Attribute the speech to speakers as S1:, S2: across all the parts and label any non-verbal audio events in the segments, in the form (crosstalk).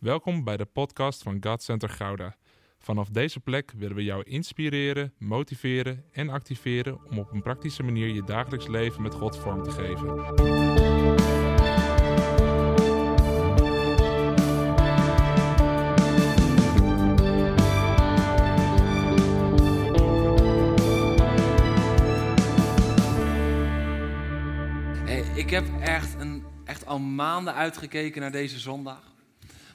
S1: Welkom bij de podcast van God Center Gouda. Vanaf deze plek willen we jou inspireren, motiveren en activeren om op een praktische manier je dagelijks leven met God vorm te geven.
S2: Ik heb echt, een, echt al maanden uitgekeken naar deze zondag.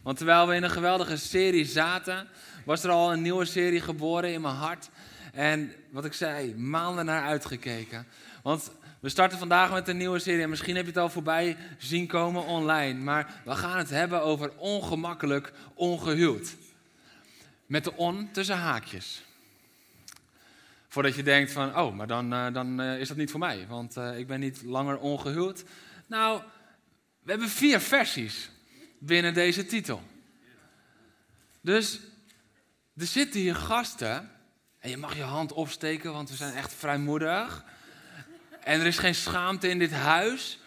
S2: Want terwijl we in een geweldige serie zaten, was er al een nieuwe serie geboren in mijn hart. En wat ik zei, maanden naar uitgekeken. Want we starten vandaag met een nieuwe serie. En misschien heb je het al voorbij zien komen online. Maar we gaan het hebben over ongemakkelijk ongehuwd. Met de on tussen haakjes. Voordat je denkt van, oh, maar dan, eh, dan eh, is dat niet voor mij, want eh, ik ben niet langer ongehuwd. Nou, we hebben vier versies binnen deze titel. Dus er zitten hier gasten, en je mag je hand opsteken, want we zijn echt vrijmoedig. En er is geen schaamte in dit huis.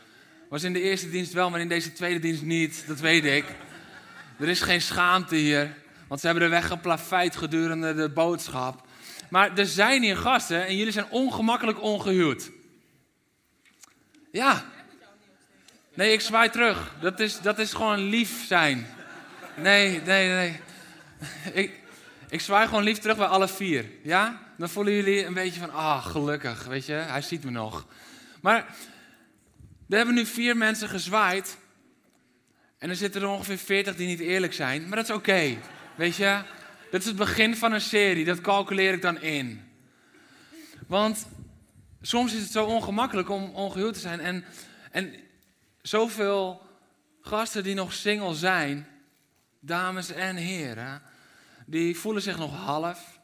S2: Was in de eerste dienst wel, maar in deze tweede dienst niet, dat weet ik. Er is geen schaamte hier, want ze hebben er weggeplaveid gedurende de boodschap. Maar er zijn hier gasten en jullie zijn ongemakkelijk ongehuwd. Ja. Nee, ik zwaai terug. Dat is, dat is gewoon lief zijn. Nee, nee, nee. Ik, ik zwaai gewoon lief terug bij alle vier. Ja? Dan voelen jullie een beetje van, ah, gelukkig, weet je, hij ziet me nog. Maar er hebben nu vier mensen gezwaaid. En er zitten er ongeveer veertig die niet eerlijk zijn. Maar dat is oké, weet je. Dat is het begin van een serie, dat calculeer ik dan in. Want soms is het zo ongemakkelijk om ongehuwd te zijn. En, en zoveel gasten die nog single zijn, dames en heren, die voelen zich nog half.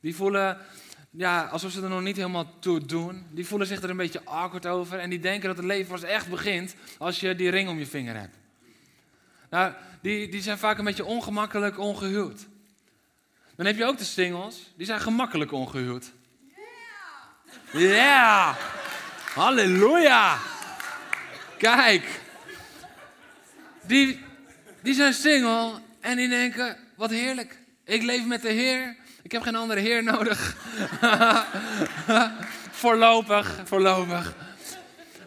S2: Die voelen ja, alsof ze er nog niet helemaal toe doen. Die voelen zich er een beetje awkward over. En die denken dat het leven pas echt begint als je die ring om je vinger hebt. Nou, die, die zijn vaak een beetje ongemakkelijk ongehuwd. Dan heb je ook de singles, die zijn gemakkelijk ongehuwd. Ja! Yeah. Halleluja! Kijk. Die, die zijn single en die denken, wat heerlijk. Ik leef met de Heer. Ik heb geen andere Heer nodig. (laughs) voorlopig, voorlopig.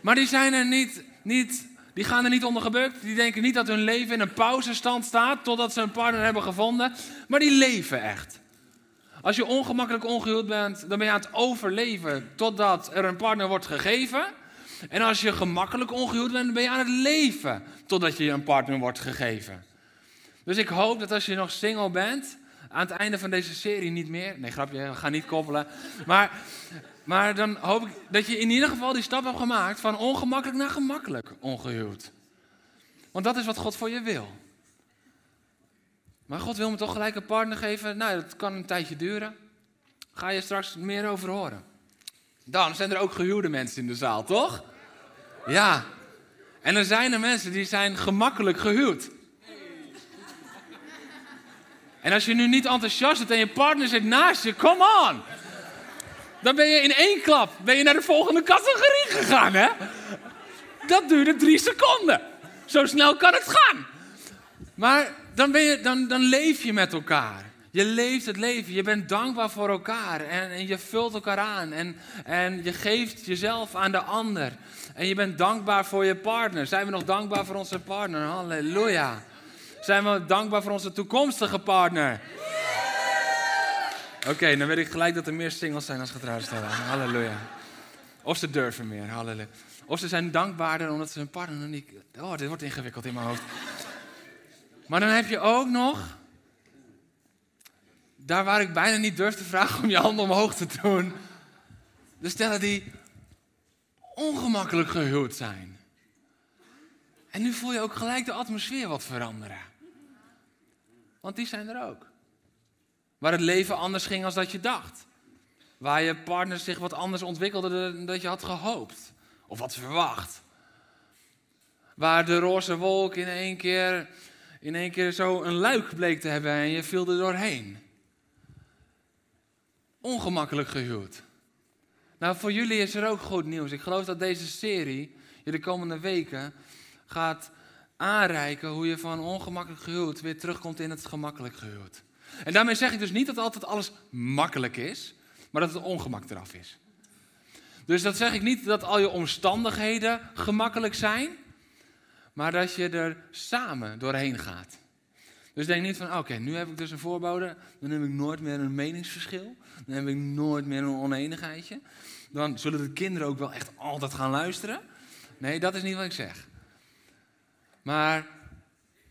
S2: Maar die zijn er niet, niet die gaan er niet onder gebukt. Die denken niet dat hun leven in een pauzestand staat totdat ze een partner hebben gevonden. Maar die leven echt. Als je ongemakkelijk ongehuwd bent, dan ben je aan het overleven totdat er een partner wordt gegeven. En als je gemakkelijk ongehuwd bent, dan ben je aan het leven totdat je een partner wordt gegeven. Dus ik hoop dat als je nog single bent, aan het einde van deze serie niet meer. Nee, grapje, we gaan niet koppelen. Maar maar dan hoop ik dat je in ieder geval die stap hebt gemaakt van ongemakkelijk naar gemakkelijk ongehuwd. Want dat is wat God voor je wil. Maar God wil me toch gelijk een partner geven? Nou, dat kan een tijdje duren. Ga je straks meer over horen. Dan zijn er ook gehuwde mensen in de zaal, toch? Ja. En er zijn er mensen die zijn gemakkelijk gehuwd. En als je nu niet enthousiast bent en je partner zit naast je, come on! Dan ben je in één klap ben je naar de volgende categorie gegaan, hè? Dat duurde drie seconden. Zo snel kan het gaan. Maar dan, ben je, dan, dan leef je met elkaar. Je leeft het leven. Je bent dankbaar voor elkaar. En, en je vult elkaar aan. En, en je geeft jezelf aan de ander. En je bent dankbaar voor je partner. Zijn we nog dankbaar voor onze partner? Halleluja. Zijn we dankbaar voor onze toekomstige partner? Oké, dan weet ik gelijk dat er meer singles zijn als getrouwde stellen. Halleluja. Of ze durven meer, halleluja. Of ze zijn dankbaarder omdat ze hun partner niet... Oh, dit wordt ingewikkeld in mijn hoofd. Maar dan heb je ook nog... Daar waar ik bijna niet durf te vragen om je handen omhoog te doen. De stellen die ongemakkelijk gehuwd zijn. En nu voel je ook gelijk de atmosfeer wat veranderen. Want die zijn er ook. Waar het leven anders ging als dat je dacht. Waar je partner zich wat anders ontwikkelde dan dat je had gehoopt. Of had verwacht. Waar de roze wolk in één keer, in één keer zo een luik bleek te hebben en je viel er doorheen. Ongemakkelijk gehuwd. Nou, voor jullie is er ook goed nieuws. Ik geloof dat deze serie je de komende weken gaat aanreiken hoe je van ongemakkelijk gehuwd weer terugkomt in het gemakkelijk gehuwd. En daarmee zeg ik dus niet dat altijd alles makkelijk is, maar dat het ongemak eraf is. Dus dat zeg ik niet dat al je omstandigheden gemakkelijk zijn, maar dat je er samen doorheen gaat. Dus denk niet van, oké, nu heb ik dus een voorbode, dan heb ik nooit meer een meningsverschil, dan heb ik nooit meer een oneenigheidje. Dan zullen de kinderen ook wel echt altijd gaan luisteren. Nee, dat is niet wat ik zeg. Maar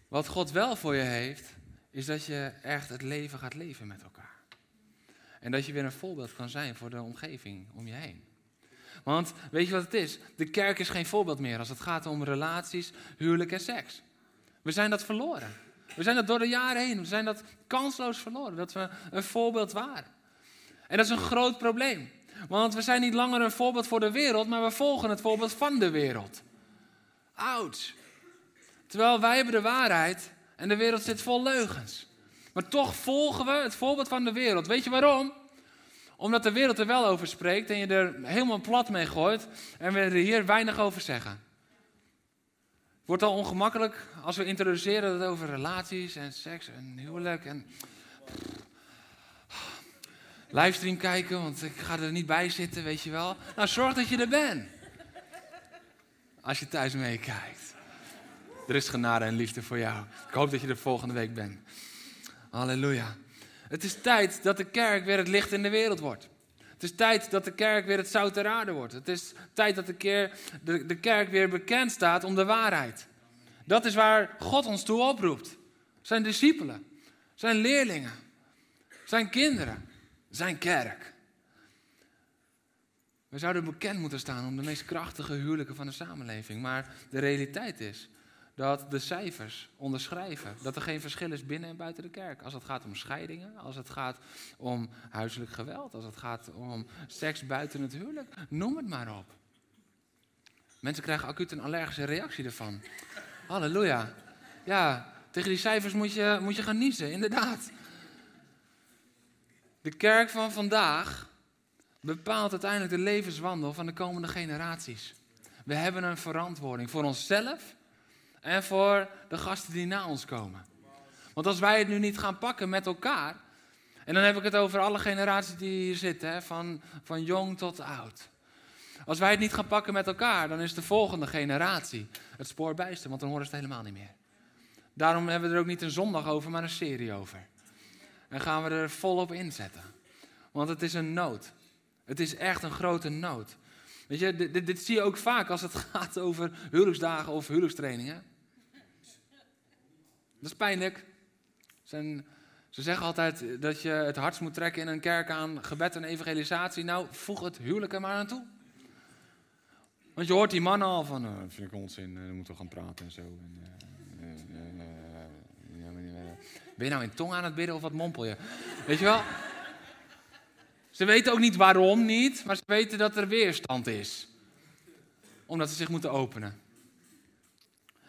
S2: wat God wel voor je heeft, is dat je echt het leven gaat leven met elkaar. En dat je weer een voorbeeld kan zijn voor de omgeving om je heen. Want weet je wat het is? De kerk is geen voorbeeld meer als het gaat om relaties, huwelijk en seks. We zijn dat verloren. We zijn dat door de jaren heen. We zijn dat kansloos verloren. Dat we een voorbeeld waren. En dat is een groot probleem. Want we zijn niet langer een voorbeeld voor de wereld, maar we volgen het voorbeeld van de wereld. Ouch. Terwijl wij hebben de waarheid en de wereld zit vol leugens. Maar toch volgen we het voorbeeld van de wereld. Weet je waarom? Omdat de wereld er wel over spreekt en je er helemaal plat mee gooit en we er hier weinig over zeggen. Het wordt al ongemakkelijk als we introduceren dat het over relaties en seks en huwelijk en livestream kijken, want ik ga er niet bij zitten, weet je wel. Nou, zorg dat je er bent. Als je thuis meekijkt. Er is genade en liefde voor jou. Ik hoop dat je er volgende week bent. Halleluja. Het is tijd dat de kerk weer het licht in de wereld wordt. Het is tijd dat de kerk weer het zout ter aarde wordt. Het is tijd dat de, keer, de, de kerk weer bekend staat om de waarheid. Dat is waar God ons toe oproept. Zijn discipelen, zijn leerlingen, zijn kinderen, zijn kerk. We zouden bekend moeten staan om de meest krachtige huwelijken van de samenleving. Maar de realiteit is dat de cijfers onderschrijven dat er geen verschil is binnen en buiten de kerk. Als het gaat om scheidingen, als het gaat om huiselijk geweld, als het gaat om seks buiten het huwelijk, noem het maar op. Mensen krijgen acuut een allergische reactie ervan. Halleluja. Ja, tegen die cijfers moet je, moet je gaan niezen, inderdaad. De kerk van vandaag bepaalt uiteindelijk de levenswandel van de komende generaties. We hebben een verantwoording voor onszelf en voor de gasten die na ons komen. Want als wij het nu niet gaan pakken met elkaar, en dan heb ik het over alle generaties die hier zitten, hè, van, van jong tot oud. Als wij het niet gaan pakken met elkaar, dan is de volgende generatie het spoor bijster, want dan horen ze het helemaal niet meer. Daarom hebben we er ook niet een zondag over, maar een serie over. En gaan we er volop inzetten. Want het is een nood. Het is echt een grote nood. Weet je, dit, dit zie je ook vaak als het (laughs) gaat over huwelijksdagen of huwelijkstrainingen. Dat is pijnlijk. Ze zeggen altijd dat je het hardst moet trekken in een kerk aan gebed en evangelisatie. Nou, voeg het huwelijk er maar aan toe. Want je hoort die mannen al van, uh, vind ik onzin, uh, dan moeten we gaan praten en zo. En, uh, ben je nou in tong aan het bidden of wat mompel je? Weet je wel? Ze weten ook niet waarom niet, maar ze weten dat er weerstand is. Omdat ze zich moeten openen.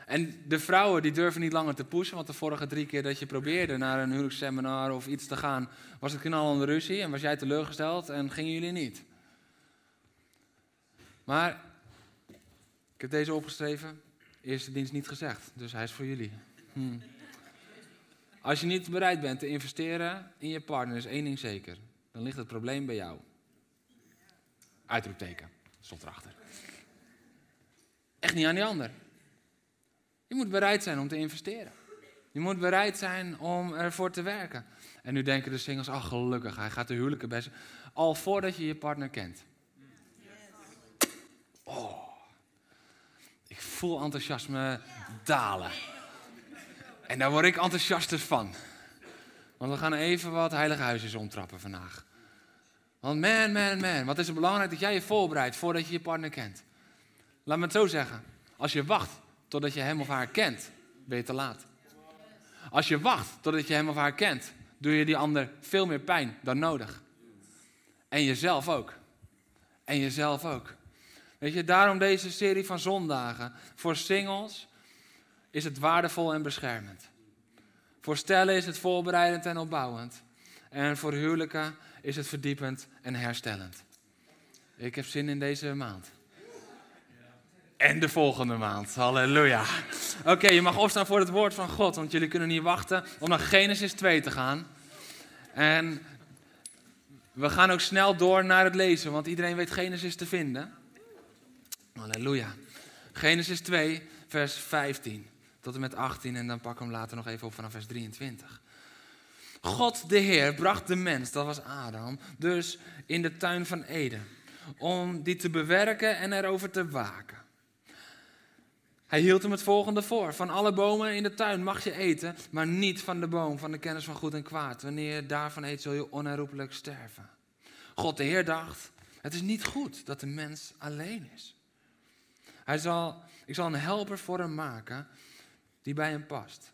S2: En de vrouwen die durven niet langer te pushen, want de vorige drie keer dat je probeerde naar een huwelijksseminar of iets te gaan, was het knal de ruzie en was jij teleurgesteld en gingen jullie niet. Maar ik heb deze opgeschreven, eerste dienst niet gezegd, dus hij is voor jullie. Hm. Als je niet bereid bent te investeren in je partner, is één ding zeker. Dan ligt het probleem bij jou. Uitroepteken, stond erachter. Echt niet aan die ander. Je moet bereid zijn om te investeren. Je moet bereid zijn om ervoor te werken. En nu denken de singles, ach gelukkig, hij gaat de huwelijken best. Al voordat je je partner kent. Oh, ik voel enthousiasme dalen. En daar word ik enthousiaster van. Want we gaan even wat heilige huisjes omtrappen vandaag. Want man, man, man, wat is het belangrijk dat jij je voorbereidt voordat je je partner kent. Laat me het zo zeggen. Als je wacht totdat je hem of haar kent, ben je te laat. Als je wacht totdat je hem of haar kent, doe je die ander veel meer pijn dan nodig. En jezelf ook. En jezelf ook. Weet je, daarom deze serie van zondagen. Voor singles is het waardevol en beschermend. Voor stellen is het voorbereidend en opbouwend. En voor huwelijken is het verdiepend en herstellend. Ik heb zin in deze maand. En de volgende maand. Halleluja. Oké, je mag opstaan voor het woord van God, want jullie kunnen niet wachten om naar Genesis 2 te gaan. En we gaan ook snel door naar het lezen, want iedereen weet Genesis te vinden. Halleluja. Genesis 2, vers 15 tot en met 18 en dan we hem later nog even op vanaf vers 23. God de Heer bracht de mens, dat was Adam, dus in de tuin van Eden, om die te bewerken en erover te waken. Hij hield hem het volgende voor: van alle bomen in de tuin mag je eten, maar niet van de boom van de kennis van goed en kwaad. Wanneer je daarvan eet, zul je onherroepelijk sterven. God de Heer dacht: het is niet goed dat de mens alleen is. Hij zal, ik zal een helper voor hem maken die bij hem past.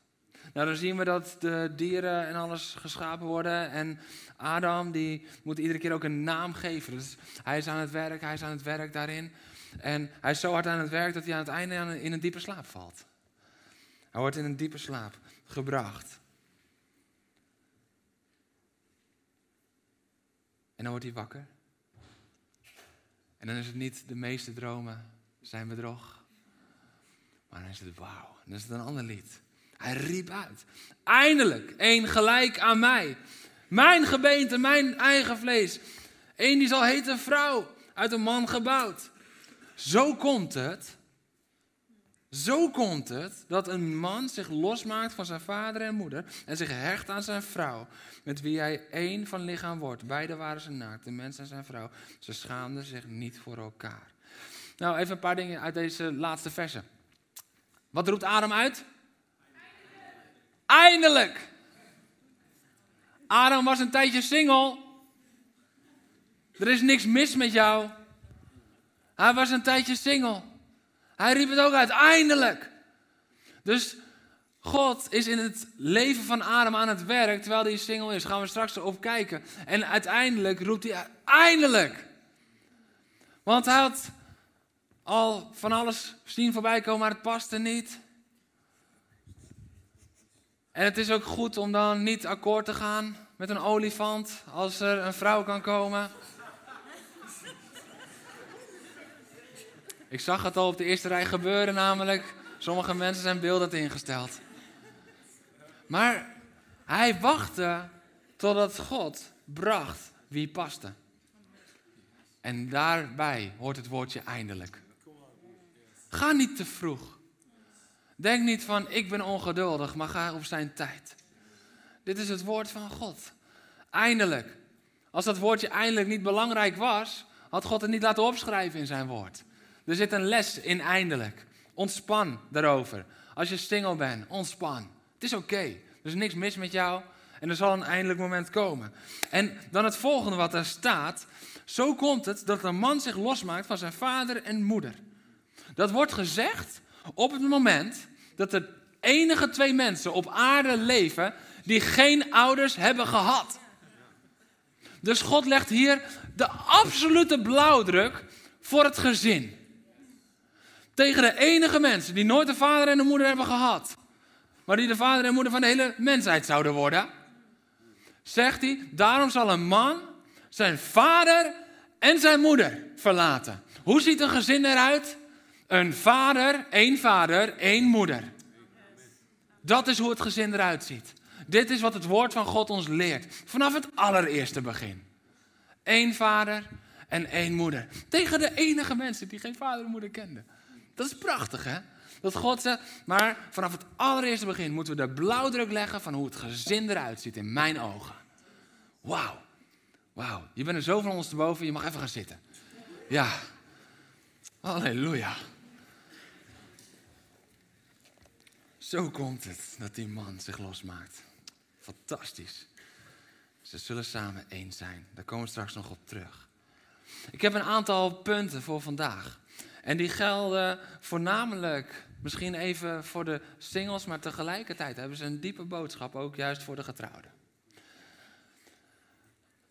S2: Nou, dan zien we dat de dieren en alles geschapen worden. En Adam, die moet iedere keer ook een naam geven. Dus hij is aan het werk, hij is aan het werk daarin. En hij is zo hard aan het werk dat hij aan het einde in een diepe slaap valt. Hij wordt in een diepe slaap gebracht. En dan wordt hij wakker. En dan is het niet de meeste dromen zijn bedrog. Maar is het wauw. Dan is het een ander lied. Hij riep uit. Eindelijk, één gelijk aan mij. Mijn gebeente, mijn eigen vlees. Eén die zal heten vrouw, uit een man gebouwd. Zo komt het, zo komt het dat een man zich losmaakt van zijn vader en moeder en zich hecht aan zijn vrouw, met wie hij één van lichaam wordt. Beiden waren ze naakt, de mens en zijn vrouw. Ze schaamden zich niet voor elkaar. Nou, even een paar dingen uit deze laatste versen. Wat roept Adam uit? Eindelijk! Adam was een tijdje single. Er is niks mis met jou. Hij was een tijdje single. Hij riep het ook uit, eindelijk. Dus God is in het leven van Adam aan het werk terwijl hij single is. Gaan we straks erop kijken. En uiteindelijk roept hij eindelijk. Want hij had al van alles zien voorbij komen, maar het paste niet. En het is ook goed om dan niet akkoord te gaan met een olifant als er een vrouw kan komen. Ik zag het al op de eerste rij gebeuren, namelijk. Sommige mensen zijn beeldend ingesteld. Maar hij wachtte totdat God bracht wie paste. En daarbij hoort het woordje eindelijk. Ga niet te vroeg. Denk niet van ik ben ongeduldig, maar ga op zijn tijd. Dit is het woord van God. Eindelijk. Als dat woordje eindelijk niet belangrijk was, had God het niet laten opschrijven in zijn woord. Er zit een les in eindelijk. Ontspan daarover. Als je single bent, ontspan. Het is oké. Er is niks mis met jou. En er zal een eindelijk moment komen. En dan het volgende wat er staat. Zo komt het dat een man zich losmaakt van zijn vader en moeder. Dat wordt gezegd op het moment dat er enige twee mensen op aarde leven die geen ouders hebben gehad. Dus God legt hier de absolute blauwdruk voor het gezin. Tegen de enige mensen die nooit een vader en een moeder hebben gehad. Maar die de vader en moeder van de hele mensheid zouden worden. Zegt hij, daarom zal een man zijn vader en zijn moeder verlaten. Hoe ziet een gezin eruit? Een vader, één vader, één moeder. Dat is hoe het gezin eruit ziet. Dit is wat het woord van God ons leert. Vanaf het allereerste begin. Eén vader en één moeder. Tegen de enige mensen die geen vader en moeder kenden. Dat is prachtig, hè? Dat God zegt, maar vanaf het allereerste begin moeten we de blauwdruk leggen van hoe het gezin eruit ziet in mijn ogen. Wauw. Wauw. Je bent er zo van ons te boven, je mag even gaan zitten. Ja. Halleluja. Zo komt het dat die man zich losmaakt. Fantastisch. Ze zullen samen één zijn. Daar komen we straks nog op terug. Ik heb een aantal punten voor vandaag. En die gelden voornamelijk misschien even voor de singles, maar tegelijkertijd hebben ze een diepe boodschap ook juist voor de getrouwden.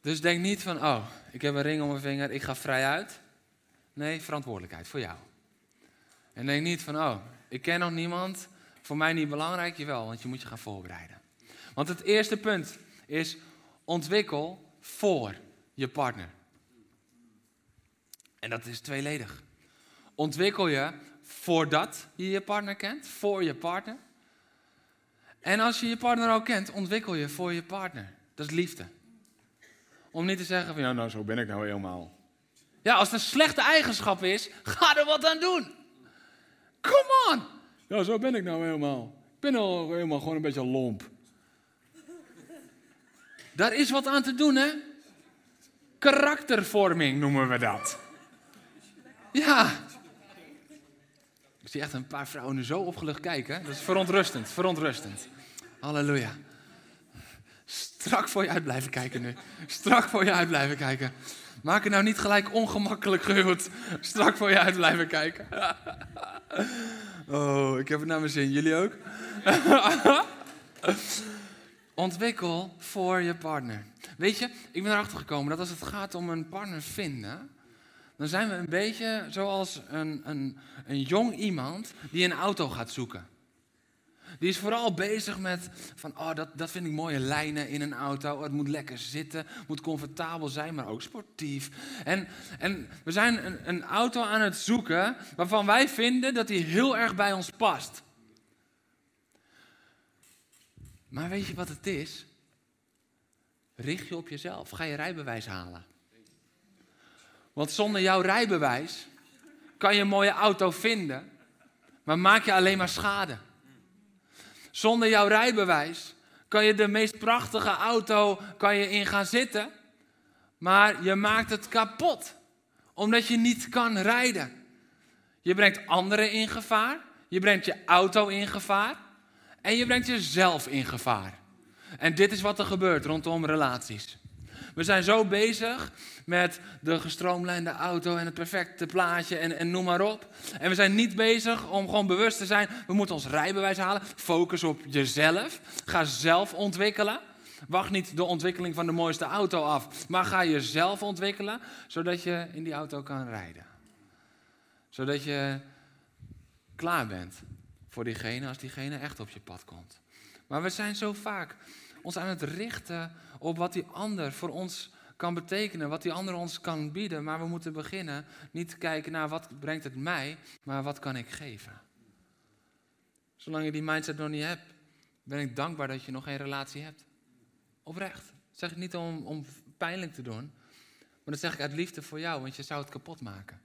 S2: Dus denk niet van, oh, ik heb een ring om mijn vinger, ik ga vrij uit. Nee, verantwoordelijkheid voor jou. En denk niet van, oh, ik ken nog niemand, voor mij niet belangrijk, jawel, want je moet je gaan voorbereiden. Want het eerste punt is, ontwikkel voor je partner. En dat is tweeledig ontwikkel je voordat je je partner kent, voor je partner. En als je je partner al kent, ontwikkel je voor je partner. Dat is liefde. Om niet te zeggen van, ja, nou, zo ben ik nou helemaal. Ja, als het een slechte eigenschap is, ga er wat aan doen. Come on. Ja, zo ben ik nou helemaal. Ik ben al helemaal gewoon een beetje lomp. Daar is wat aan te doen, hè? Karaktervorming noemen we dat. Ja. Ik zie echt een paar vrouwen zo opgelucht kijken. Dat is verontrustend, verontrustend. Halleluja. Strak voor je uit blijven kijken nu. Strak voor je uit blijven kijken. Maak het nou niet gelijk ongemakkelijk gehuwd. Strak voor je uit blijven kijken. Oh, ik heb het naar mijn zin. Jullie ook? Ontwikkel voor je partner. Weet je, ik ben erachter gekomen dat als het gaat om een partner vinden, dan zijn we een beetje zoals een, een, een jong iemand die een auto gaat zoeken. Die is vooral bezig met van, oh, dat, dat vind ik mooie lijnen in een auto. Oh, het moet lekker zitten, moet comfortabel zijn, maar ook sportief. En, en we zijn een, een auto aan het zoeken waarvan wij vinden dat die heel erg bij ons past. Maar weet je wat het is? Richt je op jezelf. Ga je rijbewijs halen. Want zonder jouw rijbewijs kan je een mooie auto vinden, maar maak je alleen maar schade. Zonder jouw rijbewijs kan je de meest prachtige auto kan je in gaan zitten, maar je maakt het kapot, omdat je niet kan rijden. Je brengt anderen in gevaar, je brengt je auto in gevaar en je brengt jezelf in gevaar. En dit is wat er gebeurt rondom relaties. We zijn zo bezig met de gestroomlijnde auto en het perfecte plaatje en, en noem maar op. En we zijn niet bezig om gewoon bewust te zijn, we moeten ons rijbewijs halen. Focus op jezelf. Ga zelf ontwikkelen. Wacht niet de ontwikkeling van de mooiste auto af, maar ga jezelf ontwikkelen, zodat je in die auto kan rijden. Zodat je klaar bent voor diegene als diegene echt op je pad komt. Maar we zijn zo vaak ons aan het richten op wat die ander voor ons kan betekenen, wat die ander ons kan bieden. Maar we moeten beginnen niet te kijken naar wat brengt het mij, maar wat kan ik geven. Zolang je die mindset nog niet hebt, ben ik dankbaar dat je nog geen relatie hebt. Oprecht. Dat zeg ik niet om, om pijnlijk te doen, maar dat zeg ik uit liefde voor jou, want je zou het kapot maken.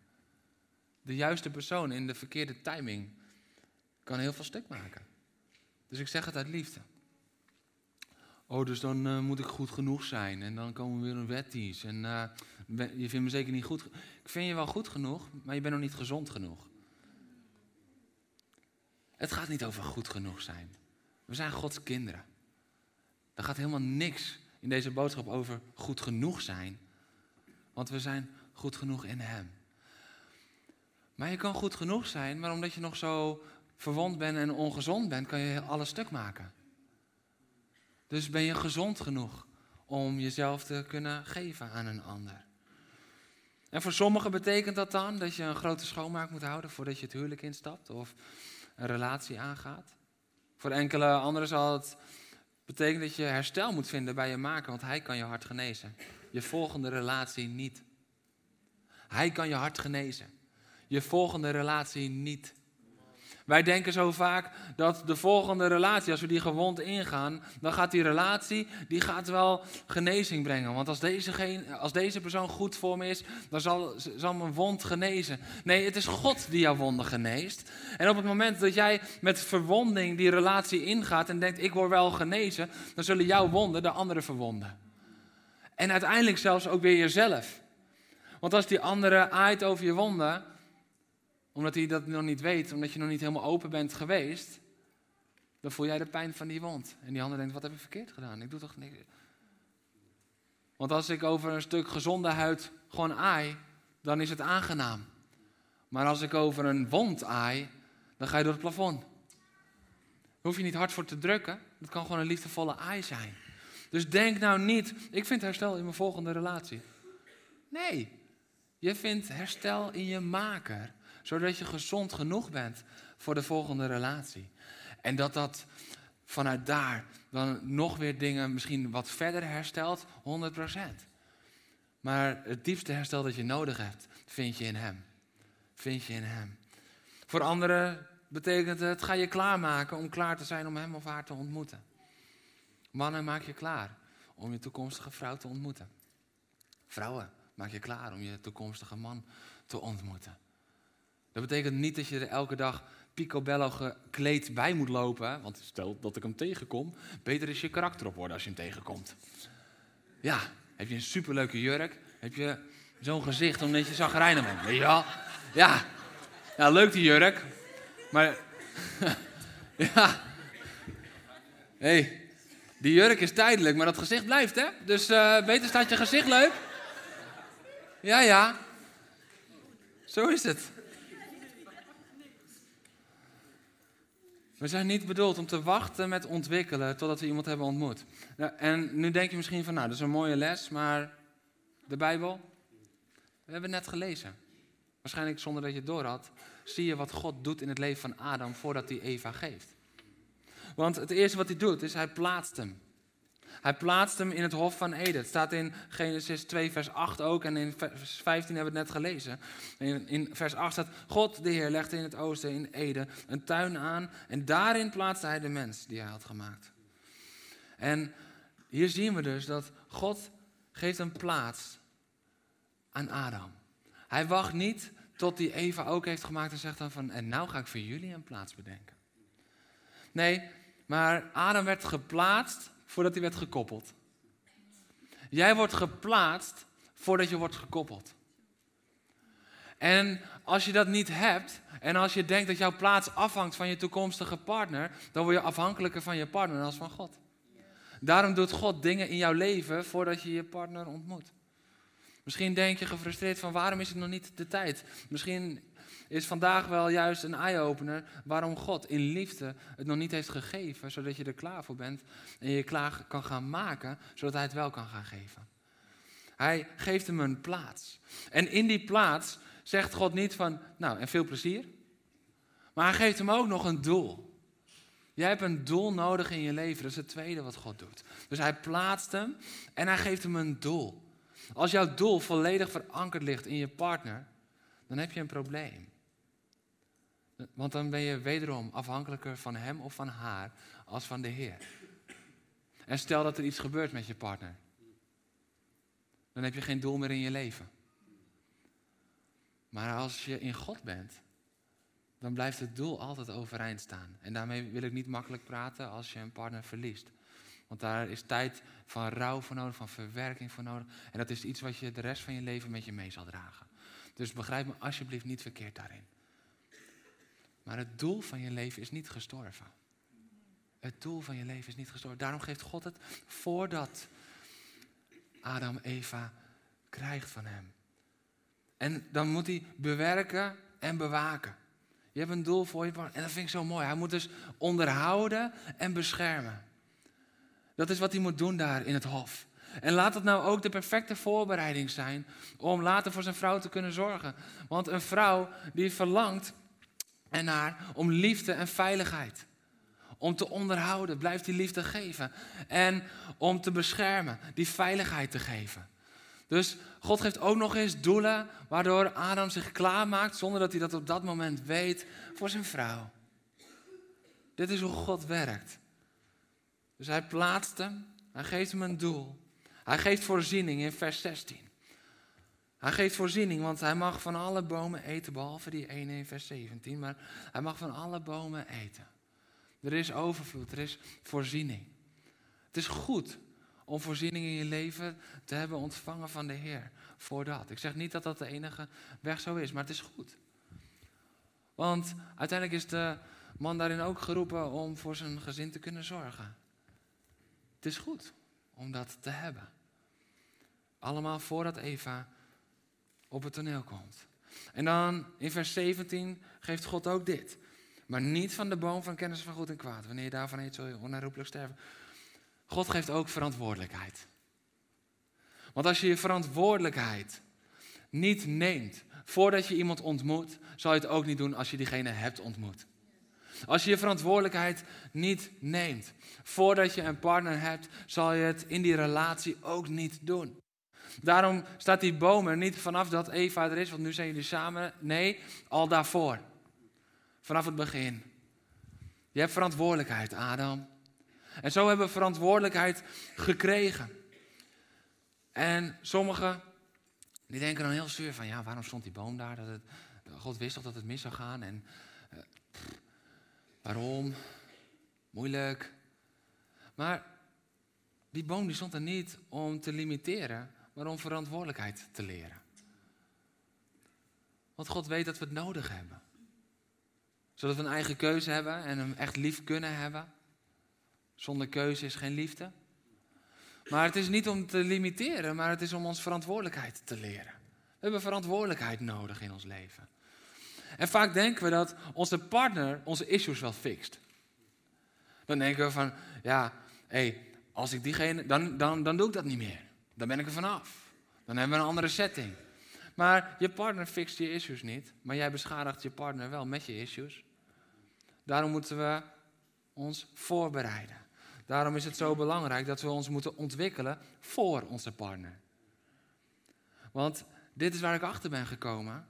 S2: De juiste persoon in de verkeerde timing kan heel veel stuk maken. Dus ik zeg het uit liefde. Oh, dus dan uh, moet ik goed genoeg zijn. En dan komen we weer een wetties. En uh, je vindt me zeker niet goed. Ik vind je wel goed genoeg, maar je bent nog niet gezond genoeg. Het gaat niet over goed genoeg zijn. We zijn Gods kinderen. Er gaat helemaal niks in deze boodschap over goed genoeg zijn. Want we zijn goed genoeg in Hem. Maar je kan goed genoeg zijn, maar omdat je nog zo verwond bent en ongezond bent, kan je alles stuk maken. Dus ben je gezond genoeg om jezelf te kunnen geven aan een ander. En voor sommigen betekent dat dan dat je een grote schoonmaak moet houden voordat je het huwelijk instapt of een relatie aangaat. Voor enkele anderen zal het betekenen dat je herstel moet vinden bij je maker, want hij kan je hart genezen. Je volgende relatie niet. Hij kan je hart genezen. Je volgende relatie niet. Wij denken zo vaak dat de volgende relatie, als we die gewond ingaan, dan gaat die relatie, die gaat wel genezing brengen. Want als deze, als deze persoon goed voor me is, dan zal, zal mijn wond genezen. Nee, het is God die jouw wonden geneest. En op het moment dat jij met verwonding die relatie ingaat en denkt, ik word wel genezen, dan zullen jouw wonden de andere verwonden. En uiteindelijk zelfs ook weer jezelf. Want als die andere aait over je wonden, omdat hij dat nog niet weet, omdat je nog niet helemaal open bent geweest, dan voel jij de pijn van die wond. En die ander denkt, wat heb ik verkeerd gedaan? Ik doe toch niks. Want als ik over een stuk gezonde huid gewoon aai, dan is het aangenaam. Maar als ik over een wond aai, dan ga je door het plafond. Daar hoef je niet hard voor te drukken. Dat kan gewoon een liefdevolle aai zijn. Dus denk nou niet, ik vind herstel in mijn volgende relatie. Nee, je vindt herstel in je maker zodat je gezond genoeg bent voor de volgende relatie. En dat dat vanuit daar dan nog weer dingen misschien wat verder herstelt, 100%. Maar het diepste herstel dat je nodig hebt, vind je in Hem. Vind je in Hem. Voor anderen betekent het, ga je klaarmaken om klaar te zijn om hem of haar te ontmoeten. Mannen, maak je klaar om je toekomstige vrouw te ontmoeten. Vrouwen, maak je klaar om je toekomstige man te ontmoeten. Dat betekent niet dat je er elke dag picobello gekleed bij moet lopen. Want stel dat ik hem tegenkom, beter is je karakter op orde als je hem tegenkomt. Ja, heb je een superleuke jurk, heb je zo'n gezicht omdat je zagrijnig bent. Ja. ja, leuk die jurk. Maar, (laughs) ja. hey, die jurk is tijdelijk, maar dat gezicht blijft, hè? Dus uh, beter staat je gezicht leuk. Ja, ja. Zo is het. We zijn niet bedoeld om te wachten met ontwikkelen totdat we iemand hebben ontmoet. Nou, en nu denk je misschien van, nou, dat is een mooie les, maar de Bijbel? We hebben net gelezen. Waarschijnlijk zonder dat je het door had, zie je wat God doet in het leven van Adam voordat hij Eva geeft. Want het eerste wat hij doet, is hij plaatst hem. Hij plaatst hem in het Hof van Eden. Het staat in Genesis 2, vers 8 ook. En in vers 15 hebben we het net gelezen. In, in vers 8 staat: God, de Heer, legde in het oosten, in Eden, een tuin aan. En daarin plaatste hij de mens die hij had gemaakt. En hier zien we dus dat God geeft een plaats aan Adam. Hij wacht niet tot hij Eva ook heeft gemaakt en zegt dan van, en nou ga ik voor jullie een plaats bedenken. Nee, maar Adam werd geplaatst voordat hij werd gekoppeld. Jij wordt geplaatst voordat je wordt gekoppeld. En als je dat niet hebt en als je denkt dat jouw plaats afhangt van je toekomstige partner, dan word je afhankelijker van je partner dan van God. Daarom doet God dingen in jouw leven voordat je je partner ontmoet. Misschien denk je gefrustreerd van waarom is het nog niet de tijd? Misschien is vandaag wel juist een eye-opener waarom God in liefde het nog niet heeft gegeven, zodat je er klaar voor bent en je klaar kan gaan maken, zodat hij het wel kan gaan geven. Hij geeft hem een plaats. En in die plaats zegt God niet van, nou en veel plezier, maar hij geeft hem ook nog een doel. Jij hebt een doel nodig in je leven, dat is het tweede wat God doet. Dus hij plaatst hem en hij geeft hem een doel. Als jouw doel volledig verankerd ligt in je partner, dan heb je een probleem. Want dan ben je wederom afhankelijker van hem of van haar als van de Heer. En stel dat er iets gebeurt met je partner. Dan heb je geen doel meer in je leven. Maar als je in God bent, dan blijft het doel altijd overeind staan. En daarmee wil ik niet makkelijk praten als je een partner verliest. Want daar is tijd van rouw voor nodig, van verwerking voor nodig. En dat is iets wat je de rest van je leven met je mee zal dragen. Dus begrijp me alsjeblieft niet verkeerd daarin. Maar het doel van je leven is niet gestorven. Het doel van je leven is niet gestorven. Daarom geeft God het voordat Adam Eva krijgt van hem. En dan moet hij bewerken en bewaken. Je hebt een doel voor je. En dat vind ik zo mooi. Hij moet dus onderhouden en beschermen. Dat is wat hij moet doen daar in het hof. En laat dat nou ook de perfecte voorbereiding zijn om later voor zijn vrouw te kunnen zorgen. Want een vrouw die verlangt ernaar om liefde en veiligheid. Om te onderhouden, blijft die liefde geven. En om te beschermen, die veiligheid te geven. Dus God geeft ook nog eens doelen waardoor Adam zich klaarmaakt zonder dat hij dat op dat moment weet voor zijn vrouw. Dit is hoe God werkt. Dus hij plaatst hem, hij geeft hem een doel. Hij geeft voorziening in vers 16. Hij geeft voorziening, want hij mag van alle bomen eten, behalve die ene in vers 17. Maar hij mag van alle bomen eten. Er is overvloed, er is voorziening. Het is goed om voorziening in je leven te hebben ontvangen van de Heer. Voor dat. Ik zeg niet dat dat de enige weg zo is, maar het is goed. Want uiteindelijk is de man daarin ook geroepen om voor zijn gezin te kunnen zorgen. Het is goed om dat te hebben. Allemaal voordat Eva op het toneel komt. En dan in vers 17 geeft God ook dit. Maar niet van de boom van kennis van goed en kwaad. Wanneer je daarvan eet, zul je onherroepelijk sterven. God geeft ook verantwoordelijkheid. Want als je je verantwoordelijkheid niet neemt voordat je iemand ontmoet, zal je het ook niet doen als je diegene hebt ontmoet. Als je je verantwoordelijkheid niet neemt voordat je een partner hebt, zal je het in die relatie ook niet doen. Daarom staat die boom er niet vanaf dat Eva er is, want nu zijn jullie samen. Nee, al daarvoor. Vanaf het begin. Je hebt verantwoordelijkheid, Adam. En zo hebben we verantwoordelijkheid gekregen. En sommigen, die denken dan heel zuur van, ja, waarom stond die boom daar? Dat het, God wist toch dat het mis zou gaan? En uh, waarom? Moeilijk. Maar die boom die stond er niet om te limiteren, maar om verantwoordelijkheid te leren. Want God weet dat we het nodig hebben. Zodat we een eigen keuze hebben en hem echt lief kunnen hebben. Zonder keuze is geen liefde. Maar het is niet om te limiteren, maar het is om ons verantwoordelijkheid te leren. We hebben verantwoordelijkheid nodig in ons leven. En vaak denken we dat onze partner onze issues wel fixt. Dan denken we van, ja, hé, hey, als ik diegene, dan, dan, dan doe ik dat niet meer. Dan ben ik er vanaf. Dan hebben we een andere setting. Maar je partner fixt je issues niet, maar jij beschadigt je partner wel met je issues. Daarom moeten we ons voorbereiden. Daarom is het zo belangrijk dat we ons moeten ontwikkelen voor onze partner. Want dit is waar ik achter ben gekomen.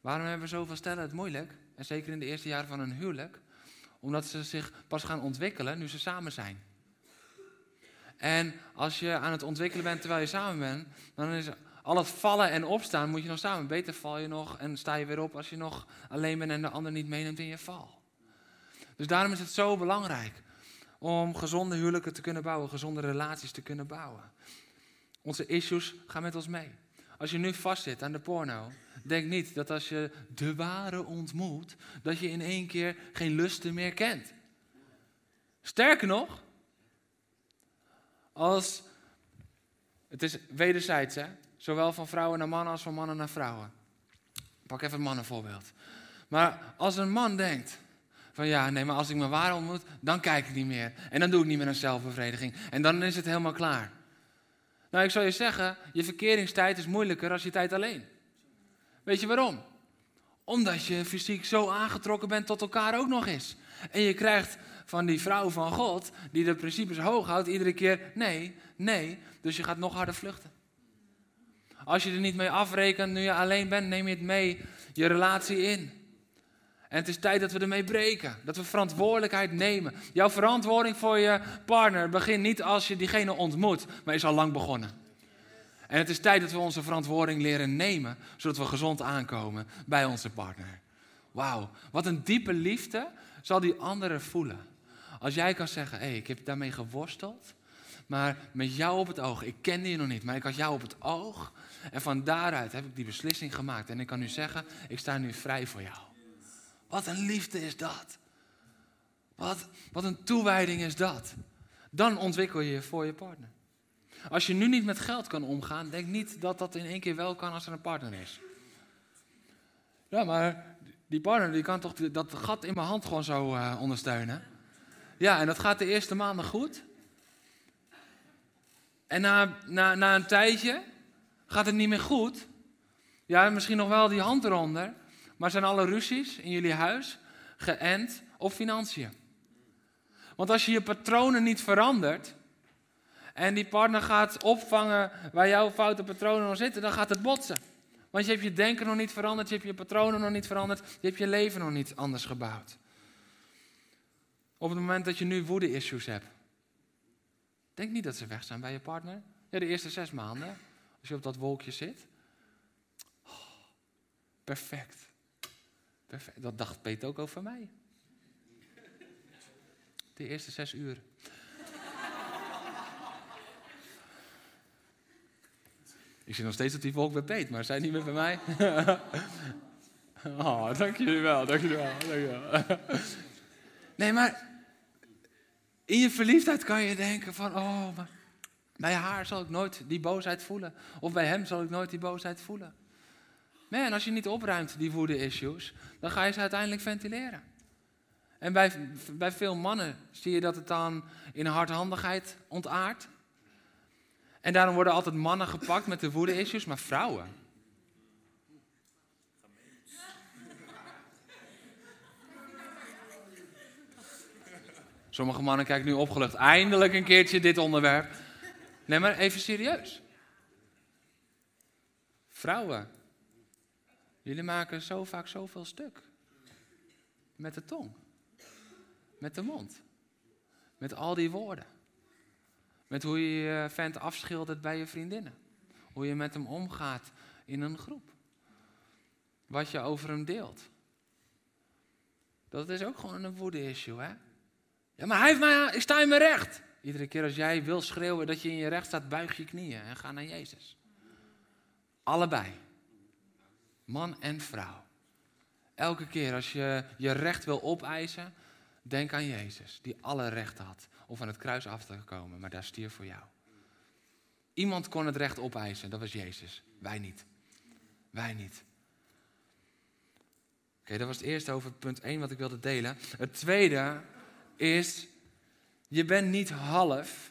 S2: Waarom hebben zoveel stellen het moeilijk? En zeker in de eerste jaren van hun huwelijk. Omdat ze zich pas gaan ontwikkelen nu ze samen zijn. En als je aan het ontwikkelen bent terwijl je samen bent, dan is al het vallen en opstaan moet je nog samen. Beter val je nog en sta je weer op als je nog alleen bent en de ander niet meeneemt in je val. Dus daarom is het zo belangrijk om gezonde huwelijken te kunnen bouwen, gezonde relaties te kunnen bouwen. Onze issues gaan met ons mee. Als je nu vastzit aan de porno, denk niet dat als je de ware ontmoet, dat je in één keer geen lusten meer kent. Sterker nog, als het is wederzijds, hè? zowel van vrouwen naar mannen als van mannen naar vrouwen. Pak even een mannenvoorbeeld. Maar als een man denkt, van ja, nee, maar als ik mijn ware ontmoet, dan kijk ik niet meer. En dan doe ik niet meer een zelfbevrediging. En dan is het helemaal klaar. Nou, ik zou je zeggen, je verkeringstijd is moeilijker als je tijd alleen. Weet je waarom? Omdat je fysiek zo aangetrokken bent tot elkaar ook nog eens. En je krijgt van die vrouw van God, die de principes hoog houdt, iedere keer nee, nee. Dus je gaat nog harder vluchten. Als je er niet mee afrekent nu je alleen bent, neem je het mee, je relatie in. En het is tijd dat we ermee breken. Dat we verantwoordelijkheid nemen. Jouw verantwoording voor je partner begint niet als je diegene ontmoet, maar is al lang begonnen. En het is tijd dat we onze verantwoording leren nemen, zodat we gezond aankomen bij onze partner. Wauw, wat een diepe liefde zal die andere voelen. Als jij kan zeggen, hé, hey, ik heb daarmee geworsteld, maar met jou op het oog, ik kende je nog niet, maar ik had jou op het oog. En van daaruit heb ik die beslissing gemaakt. En ik kan nu zeggen, ik sta nu vrij voor jou. Wat een liefde is dat. Wat, wat een toewijding is dat. Dan ontwikkel je je voor je partner. Als je nu niet met geld kan omgaan, denk niet dat dat in één keer wel kan als er een partner is. Ja, maar die partner die kan toch dat gat in mijn hand gewoon zo uh, ondersteunen. Ja, en dat gaat de eerste maanden goed. En na, na, na een tijdje gaat het niet meer goed. Ja, misschien nog wel die hand eronder. Maar zijn alle ruzies in jullie huis geënt op financiën? Want als je je patronen niet verandert en die partner gaat opvangen waar jouw foute patronen nog zitten, dan gaat het botsen. Want je hebt je denken nog niet veranderd, je hebt je patronen nog niet veranderd, je hebt je leven nog niet anders gebouwd. Op het moment dat je nu woede-issues hebt, denk niet dat ze weg zijn bij je partner. Ja, de eerste zes maanden, als je op dat wolkje zit. Oh, perfect. Perfect. Dat dacht Peter ook over mij. De eerste zes uur. Ik zit nog steeds op die wolk bij Peet, maar zij niet meer bij mij. (laughs) oh, dank jullie wel, dank jullie wel. Nee, maar in je verliefdheid kan je denken van, oh, bij haar zal ik nooit die boosheid voelen. Of bij hem zal ik nooit die boosheid voelen. Man, als je niet opruimt die woede-issues, dan ga je ze uiteindelijk ventileren. En bij, bij veel mannen zie je dat het dan in hardhandigheid ontaart. En daarom worden altijd mannen gepakt met de woede-issues, maar vrouwen. Sommige mannen kijken nu opgelucht. Eindelijk een keertje dit onderwerp. Nee, maar even serieus. Vrouwen Jullie maken zo vaak zoveel stuk. Met de tong. Met de mond. Met al die woorden. Met hoe je je vent afschildert bij je vriendinnen. Hoe je met hem omgaat in een groep. Wat je over hem deelt. Dat is ook gewoon een woede-issue, hè? Ja, maar hij heeft mij, ik sta in mijn recht. Iedere keer als jij wil schreeuwen dat je in je recht staat, buig je knieën en ga naar Jezus. Allebei. Man en vrouw. Elke keer als je je recht wil opeisen, denk aan Jezus, die alle rechten had om van het kruis af te komen, maar daar stierf voor jou. Iemand kon het recht opeisen, dat was Jezus. Wij niet. Wij niet. Oké, dat was het eerste over punt 1 wat ik wilde delen. Het tweede is, je bent niet half